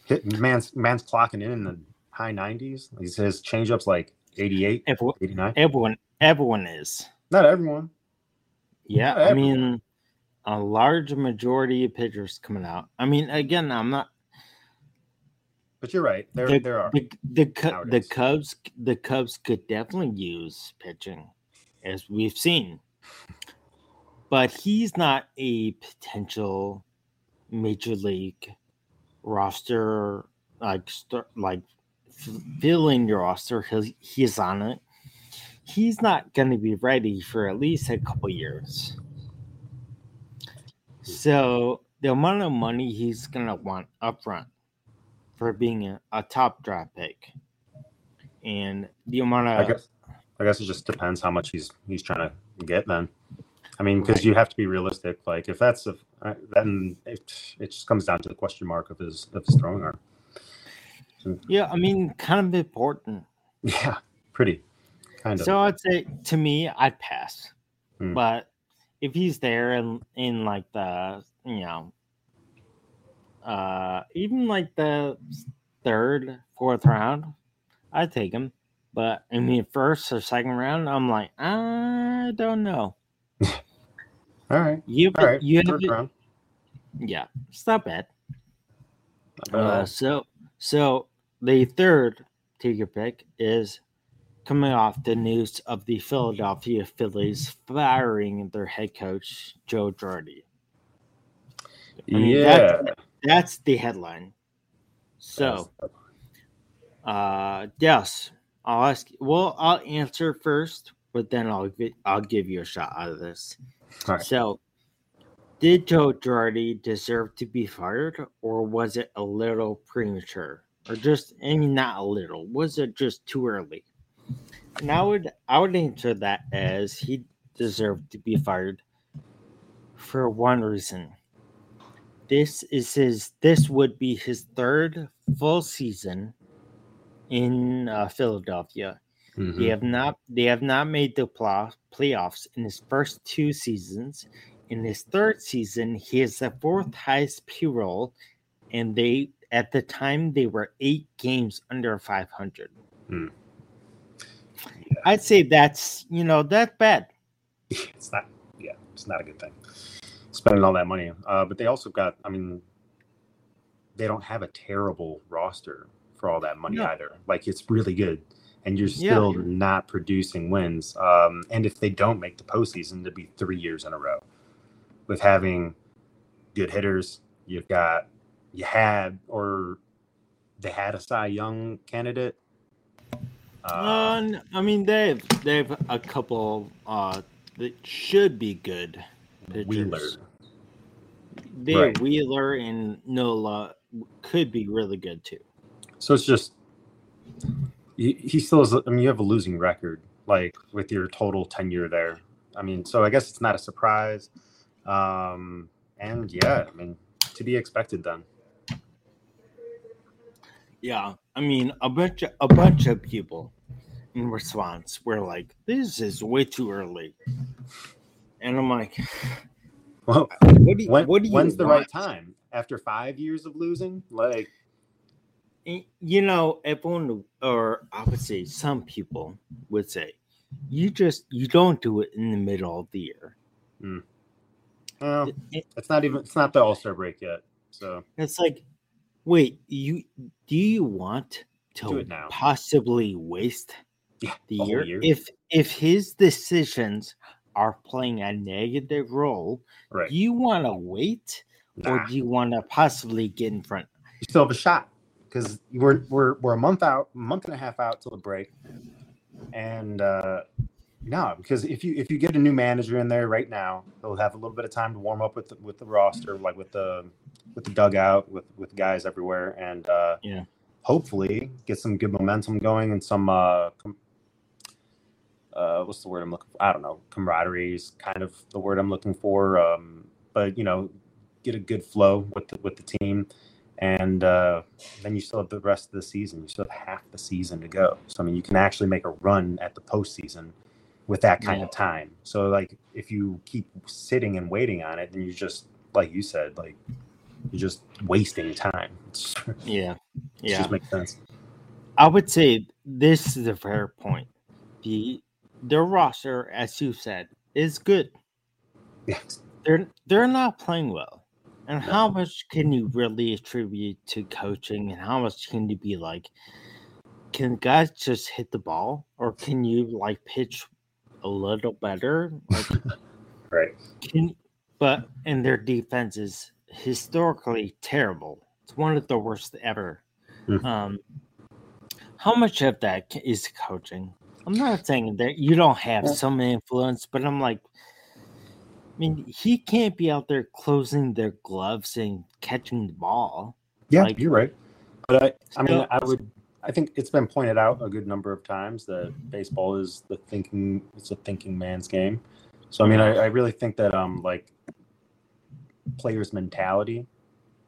Hit man's man's clocking in in the high nineties. He says changeups like 88, everyone, 89.
Everyone everyone is.
Not everyone.
Yeah, Not I mean a large majority of pitchers coming out. I mean, again, I'm not
but you're right. There, the, there are
the the, the Cubs. The Cubs could definitely use pitching, as we've seen. But he's not a potential major league roster like start, like filling your roster. He's he's on it. He's not going to be ready for at least a couple years. Hmm. So the amount of money he's going to want upfront for being a, a top draft pick. And the amount of
I guess, I guess it just depends how much he's he's trying to get then. I mean, because right. you have to be realistic. Like if that's a, uh, then it, it just comes down to the question mark of his of his throwing arm.
So, yeah, I mean, kind of important. *laughs*
Yeah, pretty kind of.
So I'd say to me, I'd pass. Hmm. But if he's there and in, in like the you know uh, even like the third, fourth round, I take him. But in the first or second round, I'm like, I don't know. *laughs*
All right.
You,
All right.
you round. Yeah, it's not bad. Not bad uh, so, so the third tiger pick is coming off the news of the Philadelphia Phillies firing their head coach Joe Girardi.
I mean, yeah,
that's the headline. So, uh, yes, I'll ask. Well, I'll answer first, but then I'll I'll give you a shot out of this. So, did Joe Girardi deserve to be fired, or was it a little premature, or just I mean not a little? Was it just too early? And I would I would answer that as he deserved to be fired for one reason this is his this would be his third full season in uh, Philadelphia. Mm-hmm. They have not they have not made the play, playoffs in his first two seasons. In his third season, he is the fourth highest payroll, and they at the time they were eight games under 500. Mm.
Yeah.
I'd say that's you know that's bad. *laughs*
It's not. Yeah, it's not a good thing. Spending all that money, uh, but they also got. I mean, they don't have a terrible roster for all that money no. either. Like it's really good, and you're still yeah. not producing wins. Um, and if they don't make the postseason, to be three years in a row with having good hitters. You've got you had or they had a Cy Young candidate.
Uh, uh, I mean, they've they've a couple uh, that should be good. Pitchers. Wheeler. They right. Wheeler and Nola could be really good too.
So it's just he, he still is. I mean, you have a losing record, like with your total tenure there. I mean, so I guess it's not a surprise. Um, and yeah, I mean, to be expected then.
Yeah, I mean, a bunch of, a bunch of people in response were like, "This is way too early," and I'm like,
"Well, what do you, when, what do you when's want? the right time? After five years of losing, like."
You know, everyone, or I would say some people would say, you just you don't do it in the middle of the year. Mm.
Well, it's not even it's not the All Star break yet, so
it's like, wait, you do you want to possibly waste
yeah,
the year? year? If if his decisions are playing a negative role,
right.
do you want to wait, nah. or do you want to possibly get in front?
You still have a shot because we're we're we're a month out, month and a half out till the break, and uh, no, because if you if you get a new manager in there right now, they'll have a little bit of time to warm up with the, with the roster, like with the with the dugout, with with guys everywhere, and uh,
yeah,
hopefully get some good momentum going and some uh, com- uh, what's the word I'm looking for? I don't know, camaraderie is kind of the word I'm looking for. Um, but you know, get a good flow with the, with the team, and uh, then you still have the rest of the season. You still have half the season to go. So I mean, you can actually make a run at the postseason with that kind yeah. of time. So like if you keep sitting and waiting on it, then you just like you said, like you're just wasting time. *laughs*
yeah. Yeah.
just makes sense.
I would say this is a fair point. The their roster, as you said, is good.
Yes.
They're they're not playing well. And no. how much can you really attribute to coaching and how much can you be like can guys just hit the ball or can you like pitch a little better. Like, *laughs*
right.
Can, but and their defense is historically terrible. It's one of the worst ever. Mm-hmm. Um, how much of that is coaching? I'm not saying that you don't have some influence, but I'm like, I mean, he can't be out there closing their gloves and catching the ball.
Yeah, like, you're right. But I, I mean, I would I think it's been pointed out a good number of times that baseball is the thinking it's a thinking man's game. So I mean, I, I really think that um like players' mentality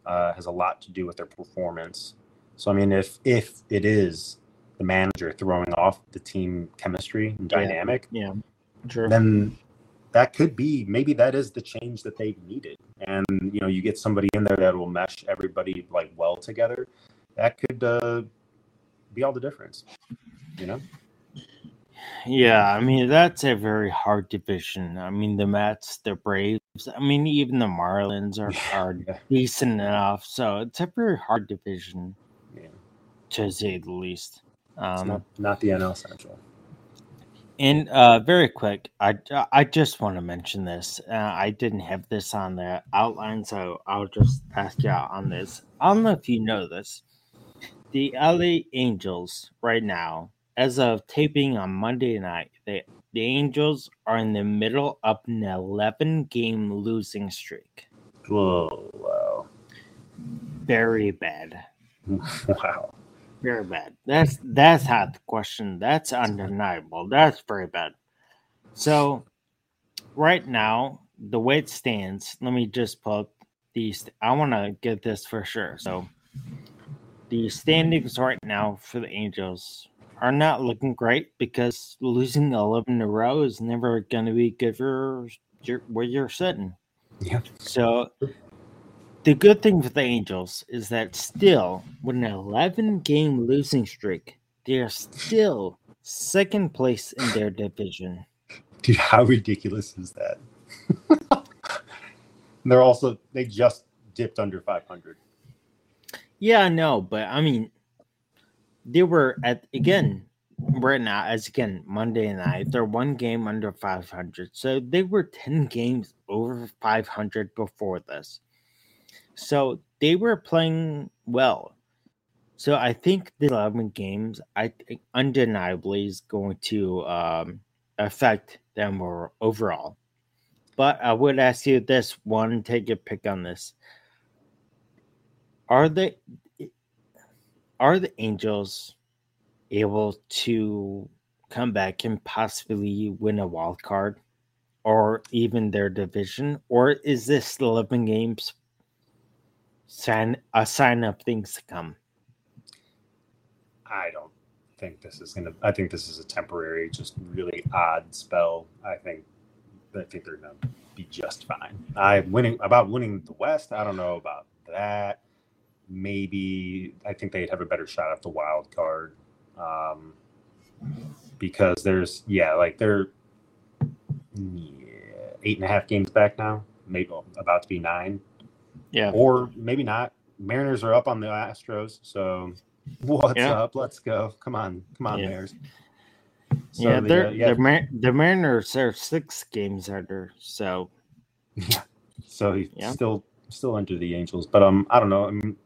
uh, has a lot to do with their performance. So I mean, if if it is the manager throwing off the team chemistry and dynamic,
yeah, yeah.
then that could be maybe that is the change that they needed. And you know, you get somebody in there that will mesh everybody like well together. That could uh, be all the difference, you know?
Yeah, I mean that's a very hard division. I mean the Mets, the Braves, I mean even the Marlins are yeah. decent enough. So it's a very hard division,
yeah.
to say the least. Um,
not, not the NL Central.
And uh, very quick, I I just want to mention this. Uh, I didn't have this on the outline, so I'll just ask you out on this. I don't know if you know this, the LA Angels right now, as of taping on Monday night, they, the Angels are in the middle of an 11 game losing streak.
Whoa, wow.
Very bad. *laughs*
wow.
Very bad. That's that's not the question. That's undeniable. That's very bad. So right now, the way it stands, let me just put these I want to get this for sure. So the standings right now for the Angels are not looking great because losing 11 in a row is never going to be good for your, where you're sitting.
Yeah.
So the good thing for the Angels is that still, with an 11 game losing streak, they are still second place in their division.
Dude, how ridiculous is that? *laughs* they're also they just dipped under 500.
Yeah, I know, but I mean, they were at again right now as again Monday night. They're one game under 500, so they were 10 games over 500 before this. So they were playing well. So I think the 11 games, I think undeniably is going to um, affect them overall. But I would ask you this one, take a pick on this. Are they are the Angels able to come back and possibly win a wild card or even their division? Or is this 11 games sign a sign of things to come?
I don't think this is gonna I think this is a temporary, just really odd spell. I think I think they're gonna be just fine. I winning about winning the West, I don't know about that. Maybe I think they'd have a better shot at the wild card. Um, because there's yeah, like they're yeah, eight and a half games back now, maybe about to be nine.
Yeah.
Or maybe not. Mariners are up on the Astros, so *laughs* what's
Yeah.
up? Let's go. Come on, come on,
Yeah.
Mariners. So
yeah,
the,
they're,
uh, yeah,
the Mar- the Mariners are six games under, so yeah. *laughs*
so he's
Yeah.
still still under the Angels, but um, I don't know. I mean,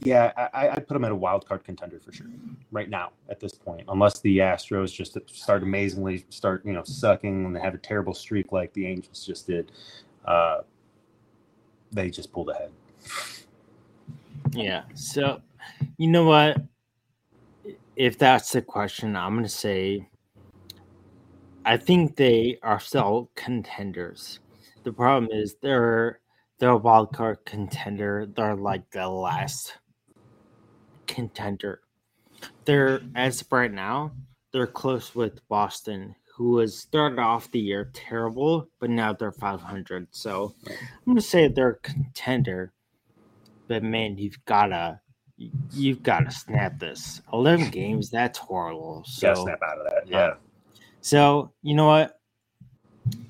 yeah, I, I'd put him at a wild card contender for sure right now at this point, unless the Astros just start amazingly start you know sucking and they have a terrible streak like the Angels just did. Uh, they just pulled ahead.
yeah. So you know what? If that's the question, I'm gonna say I think they are still contenders. The problem is they're they're a wild card contender. They're like the last contender. They're as of right now, they're close with Boston, who has started off the year terrible, but now they're 500. So I'm gonna say they're a contender. But man, you've gotta you've gotta snap this. 11 *laughs* games, that's horrible. So
Gotta snap out of that. Yeah.
so you know what?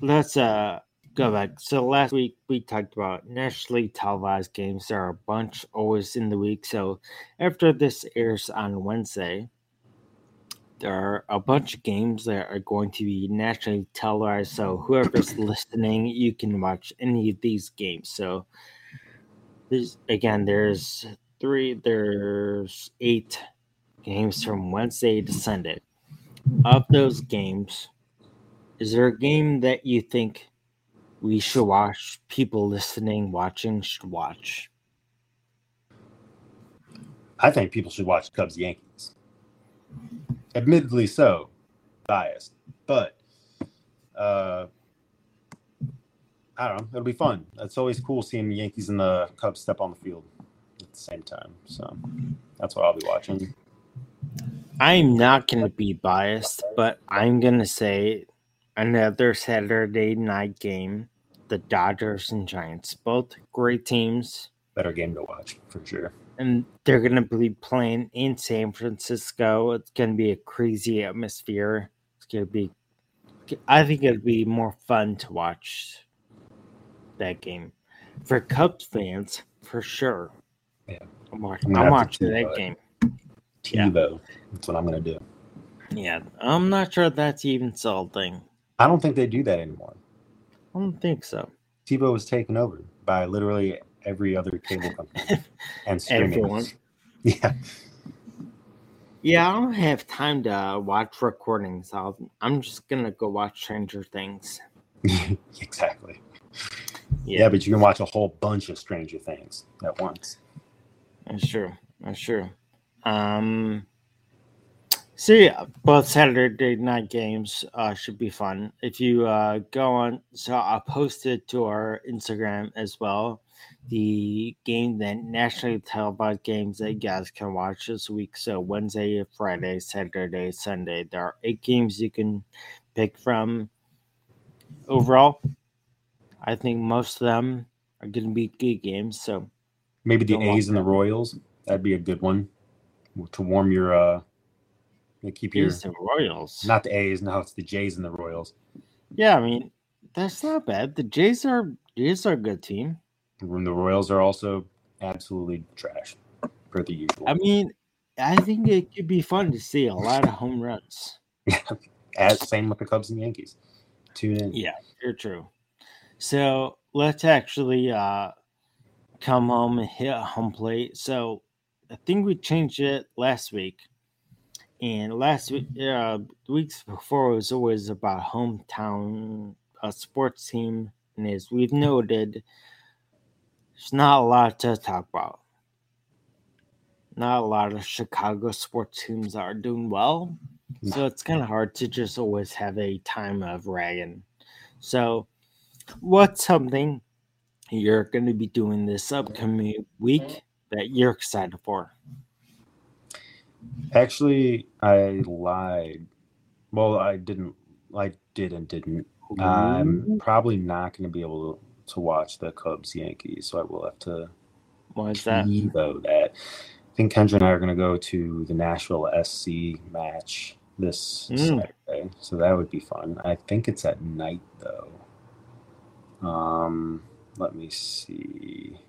Let's uh go back. So last week we talked about nationally televised games. There are a bunch always in the week. So after this airs on Wednesday, there are a bunch of games that are going to be nationally televised. So whoever's listening, you can watch any of these games. So there's again, there's three, there's eight games from Wednesday to Sunday of those games, is there a game that you think we should watch? People listening, watching should watch.
I think people should watch Cubs Yankees. Admittedly, so biased, but uh, I don't know. It'll be fun. It's always cool seeing the Yankees and the Cubs step on the field at the same time. So that's what I'll be watching.
I'm not going to be biased, but I'm going to say another Saturday night game. The Dodgers and Giants, both great teams,
Better game to watch for sure.
And they're going to be playing in San Francisco. It's going to be a crazy atmosphere. It's going to be, I think it'd be more fun to watch that game. For Cubs fans, for sure.
Yeah.
I'm, watch-
I'm
I'm watching that
TiVo
game. Yeah.
TiVo. That's what I'm gonna do.
Yeah, I'm not sure that's even still a thing.
I don't think they do that anymore.
I don't think so.
TiVo was taken over by literally every other cable company *laughs* and streaming. *laughs* Yeah.
Yeah, I don't have time to watch recordings. I'll, I'm just gonna go watch Stranger Things. *laughs*
exactly. Yeah. but you can watch a whole bunch of Stranger Things at once.
that's true. That's true. Um. So yeah, both Saturday night games uh, should be fun. If you uh, go on, so I'll post it to our Instagram as well. The game that nationally televised games that you guys can watch this week. So Wednesday, Friday, Saturday, Sunday. There are eight games you can pick from. Overall, I think most of them are going to be good games. So
Maybe the A's and the Royals. That'd be a good one to warm your uh You keep your
A's and Royals.
not the A's. No, it's the Jays and the Royals.
Yeah, I mean that's not bad. The Jays are Jays are a good team.
And the Royals are also absolutely trash, per the usual.
I mean, I think it could be fun to see a lot of home runs. *laughs*
As same with the Cubs and Yankees. Tune in.
Yeah, you're true. So let's actually uh come home and hit a home plate. So I think we changed it last week. And last week, uh, weeks before, it was always about hometown uh, sports team. And as we've noted, there's not a lot to talk about. Not a lot of Chicago sports teams are doing well. Mm. So it's kind of hard to just always have a time of ragging. So, what's something you're going to be doing this upcoming week that you're excited for?
Actually, I lied. Well, I didn't. I did and didn't. Um, I'm probably not going to be able to, to watch the Cubs Yankees, so I will have to
Why is that?
TiVo that. I think Kendra and I are going to go to the Nashville SC match this
Mm.
Saturday, so that would be fun. I think it's at night though. Um, let me see.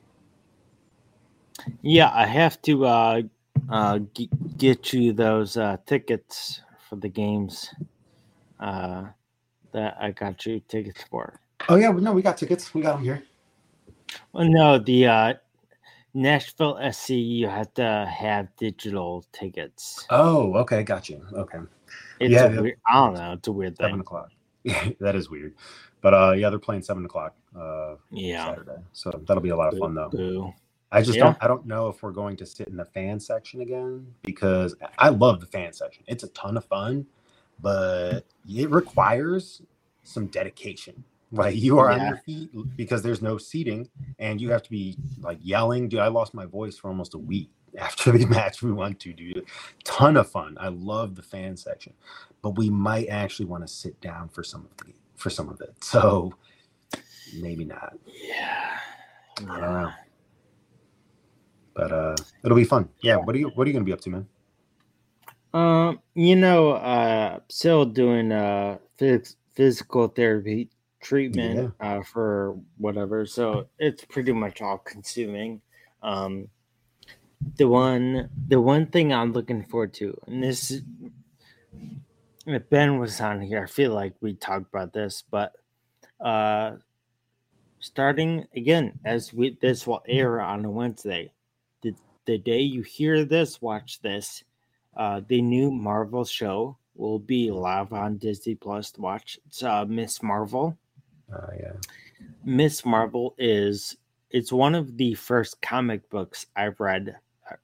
Yeah, I have to uh, uh, g- get you those uh, tickets for the games uh, that I got you tickets for.
Oh yeah, no, we got tickets. We got them here.
Well, no, the uh, Nashville SC, you have to have digital tickets.
Oh, okay, got you. Okay.
It's
Yeah,
weird, I don't know. It's a weird
seven
thing.
o'clock. *laughs* Yeah, that is weird. But uh yeah, they're playing seven o'clock uh
Yeah.
Saturday. So that'll be a lot of fun though.
Boo.
I just
Yeah.
don't I don't know if we're going to sit in the fan section again because I love the fan section. It's a ton of fun, but it requires some dedication. Like you are on your feet because there's no seating and you have to be like yelling. Dude, I lost my voice for almost a week *laughs* after the match we went to, dude. Ton of fun. I love the fan section. But we might actually want to sit down for some of the for some of it. *laughs* So maybe not.
Yeah.
I don't know. But uh it'll be fun. Yeah. What are you what are you gonna be up to, man?
Um, you know, uh, still doing uh phys- physical therapy treatment uh for whatever. So it's pretty much all consuming. Um, the one, the one thing I'm looking forward to, and this, if Ben was on here, I feel like we talked about this, but uh, starting again as we this will air on a Wednesday. The the day you hear this, watch this uh, the new Marvel show will be live on Disney Plus to watch. It's uh, Miss Marvel.
Uh yeah.
Miss Marvel is it's one of the first comic books I've read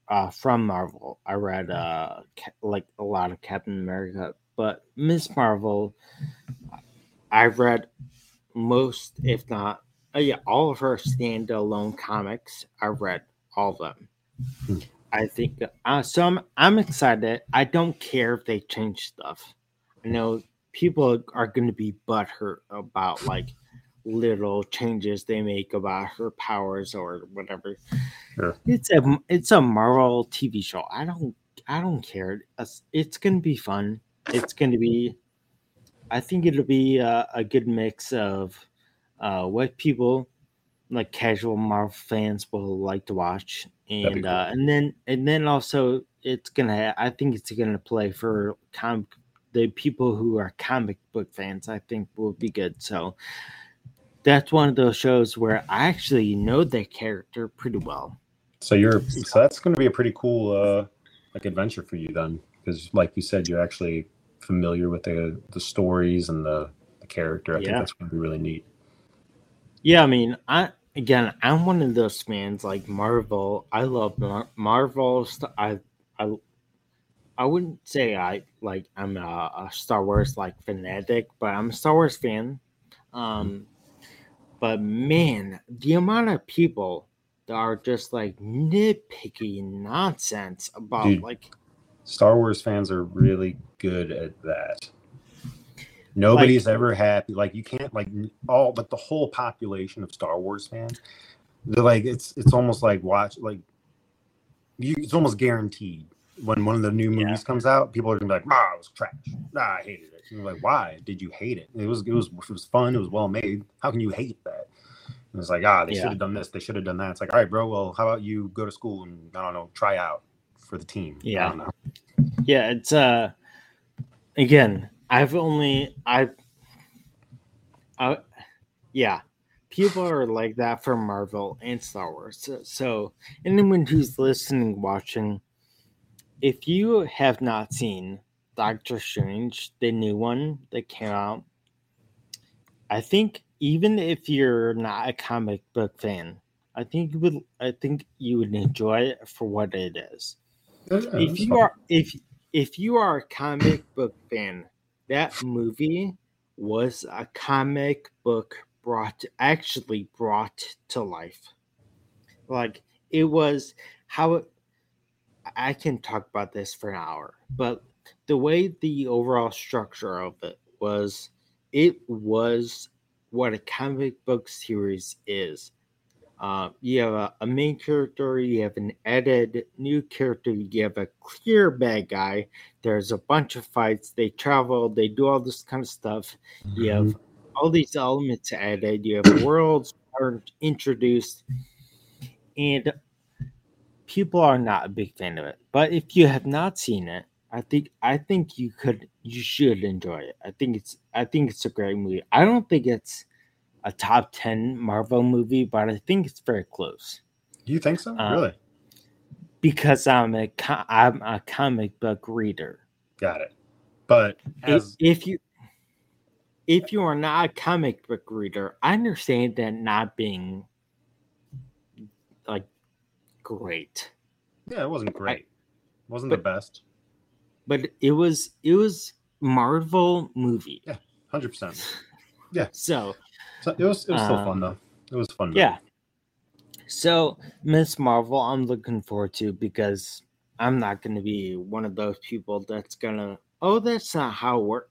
uh, from Marvel. I read uh, like a lot of Captain America, but Miss Marvel, I've read most, if not, uh, yeah, all of her standalone comics. I've read all of them.
Hmm.
I think uh, so. I'm, I'm excited. I don't care if they change stuff. I know people are going to be butthurt about like little changes they make about her powers or whatever.
Sure.
It's a it's a Marvel TV show. I don't I don't care. It's, it's going to be fun. It's going to be. I think it'll be a, a good mix of uh, what people like casual Marvel fans will like to watch, and
cool.
uh, and then and then also it's gonna. I think it's gonna play for comic the people who are comic book fans. I think will be good. So that's one of those shows where I actually know the character pretty well.
So you're so that's gonna be a pretty cool uh like adventure for you then. Because like you said, you're actually familiar with the the stories and the, the character. I think that's gonna be really neat.
Yeah, I mean, I again, I'm one of those fans like Marvel. I love Mar- Marvel. I I I wouldn't say I like I'm a, a Star Wars like fanatic, but I'm a Star Wars fan. Um, but man, the amount of people that are just like nitpicky nonsense about
Dude.
like
Star Wars fans are really good at that. Nobody's ever happy. Like you can't like all but the whole population of Star Wars fans. They're like it's it's almost like watch like you it's almost guaranteed when one of the new movies yeah. comes out, people are gonna be like, "Ah, it was trash. Ah, I hated it." And like, why did you hate it? It was it was it was fun. It was well made. How can you hate that? And it's like, ah, they yeah. should have done this. They should have done that. It's like, all right, bro. Well, how about you go to school and I don't know, try out for the team?
Yeah, yeah. It's uh, again, I've only I've, uh, yeah. People are like that for Marvel and Star Wars. So, so anyone who's listening, watching, if you have not seen Doctor Strange, the new one that came out, I think even if you're not a comic book fan, I think you would I think you would enjoy it for what it is. Yeah, if you fun. are if if you are a comic book fan, that movie was a comic book brought actually brought to life. Like it was how it, I can talk about this for an hour, but the way the overall structure of it was, it was what a comic book series is. Uh, you have a, a, main character, you have an added new character, you have a clear bad guy. There's a bunch of fights. They travel, they do all this kind of stuff. Mm-hmm. You have all these elements added. You have worlds are introduced, and people are not a big fan of it. But if you have not seen it, I think I think you could you should enjoy it. I think it's I think it's a great movie. I don't think it's a top 10 Marvel movie, but I think it's very close.
Do you think so? Um, really?
Because I'm a I'm a comic book reader.
Got it. But
as... if, if you if you are not a comic book reader, I understand that not being great.
Yeah, it wasn't great. I, wasn't but, the best.
But it was it was Marvel movie.
Yeah, hundred percent. *laughs* Yeah.
So,
so, it was it was still um, fun though. It was fun.
Yeah. So Miss Marvel, I'm looking forward to because I'm not going to be one of those people that's gonna oh, that's not how it works.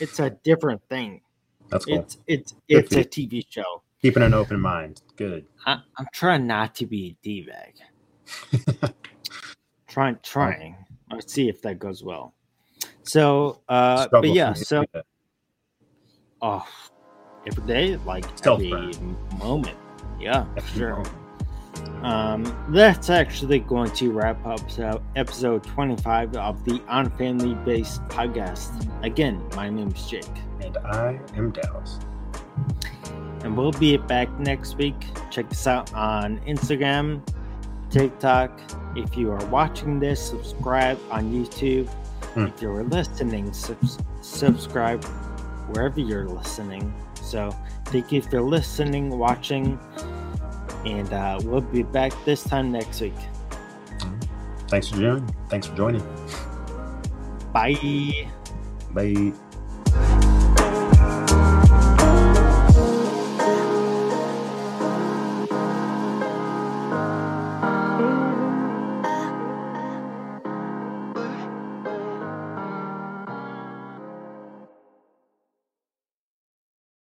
It's a different thing.
That's cool.
It's it's it's a TV show.
Keeping an open mind. Good.
I, am trying not to be a d bag. *laughs* trying trying. Let's see if that goes well. So, uh, but yeah, so oh, every day, like every moment, yeah, every sure. Moment. Um, that's actually going to wrap up episode 25 of the On Family Bases podcast. Again, my name is Jake.
And I am Dallas.
And we'll be back next week. Check us out on Instagram, TikTok. If you are watching this, subscribe on YouTube. Hmm. If you're listening, sub- subscribe wherever you're listening. So, thank you for listening, watching and uh, we'll be back this time next week.
Thanks for joining. Thanks for joining.
Bye.
Bye.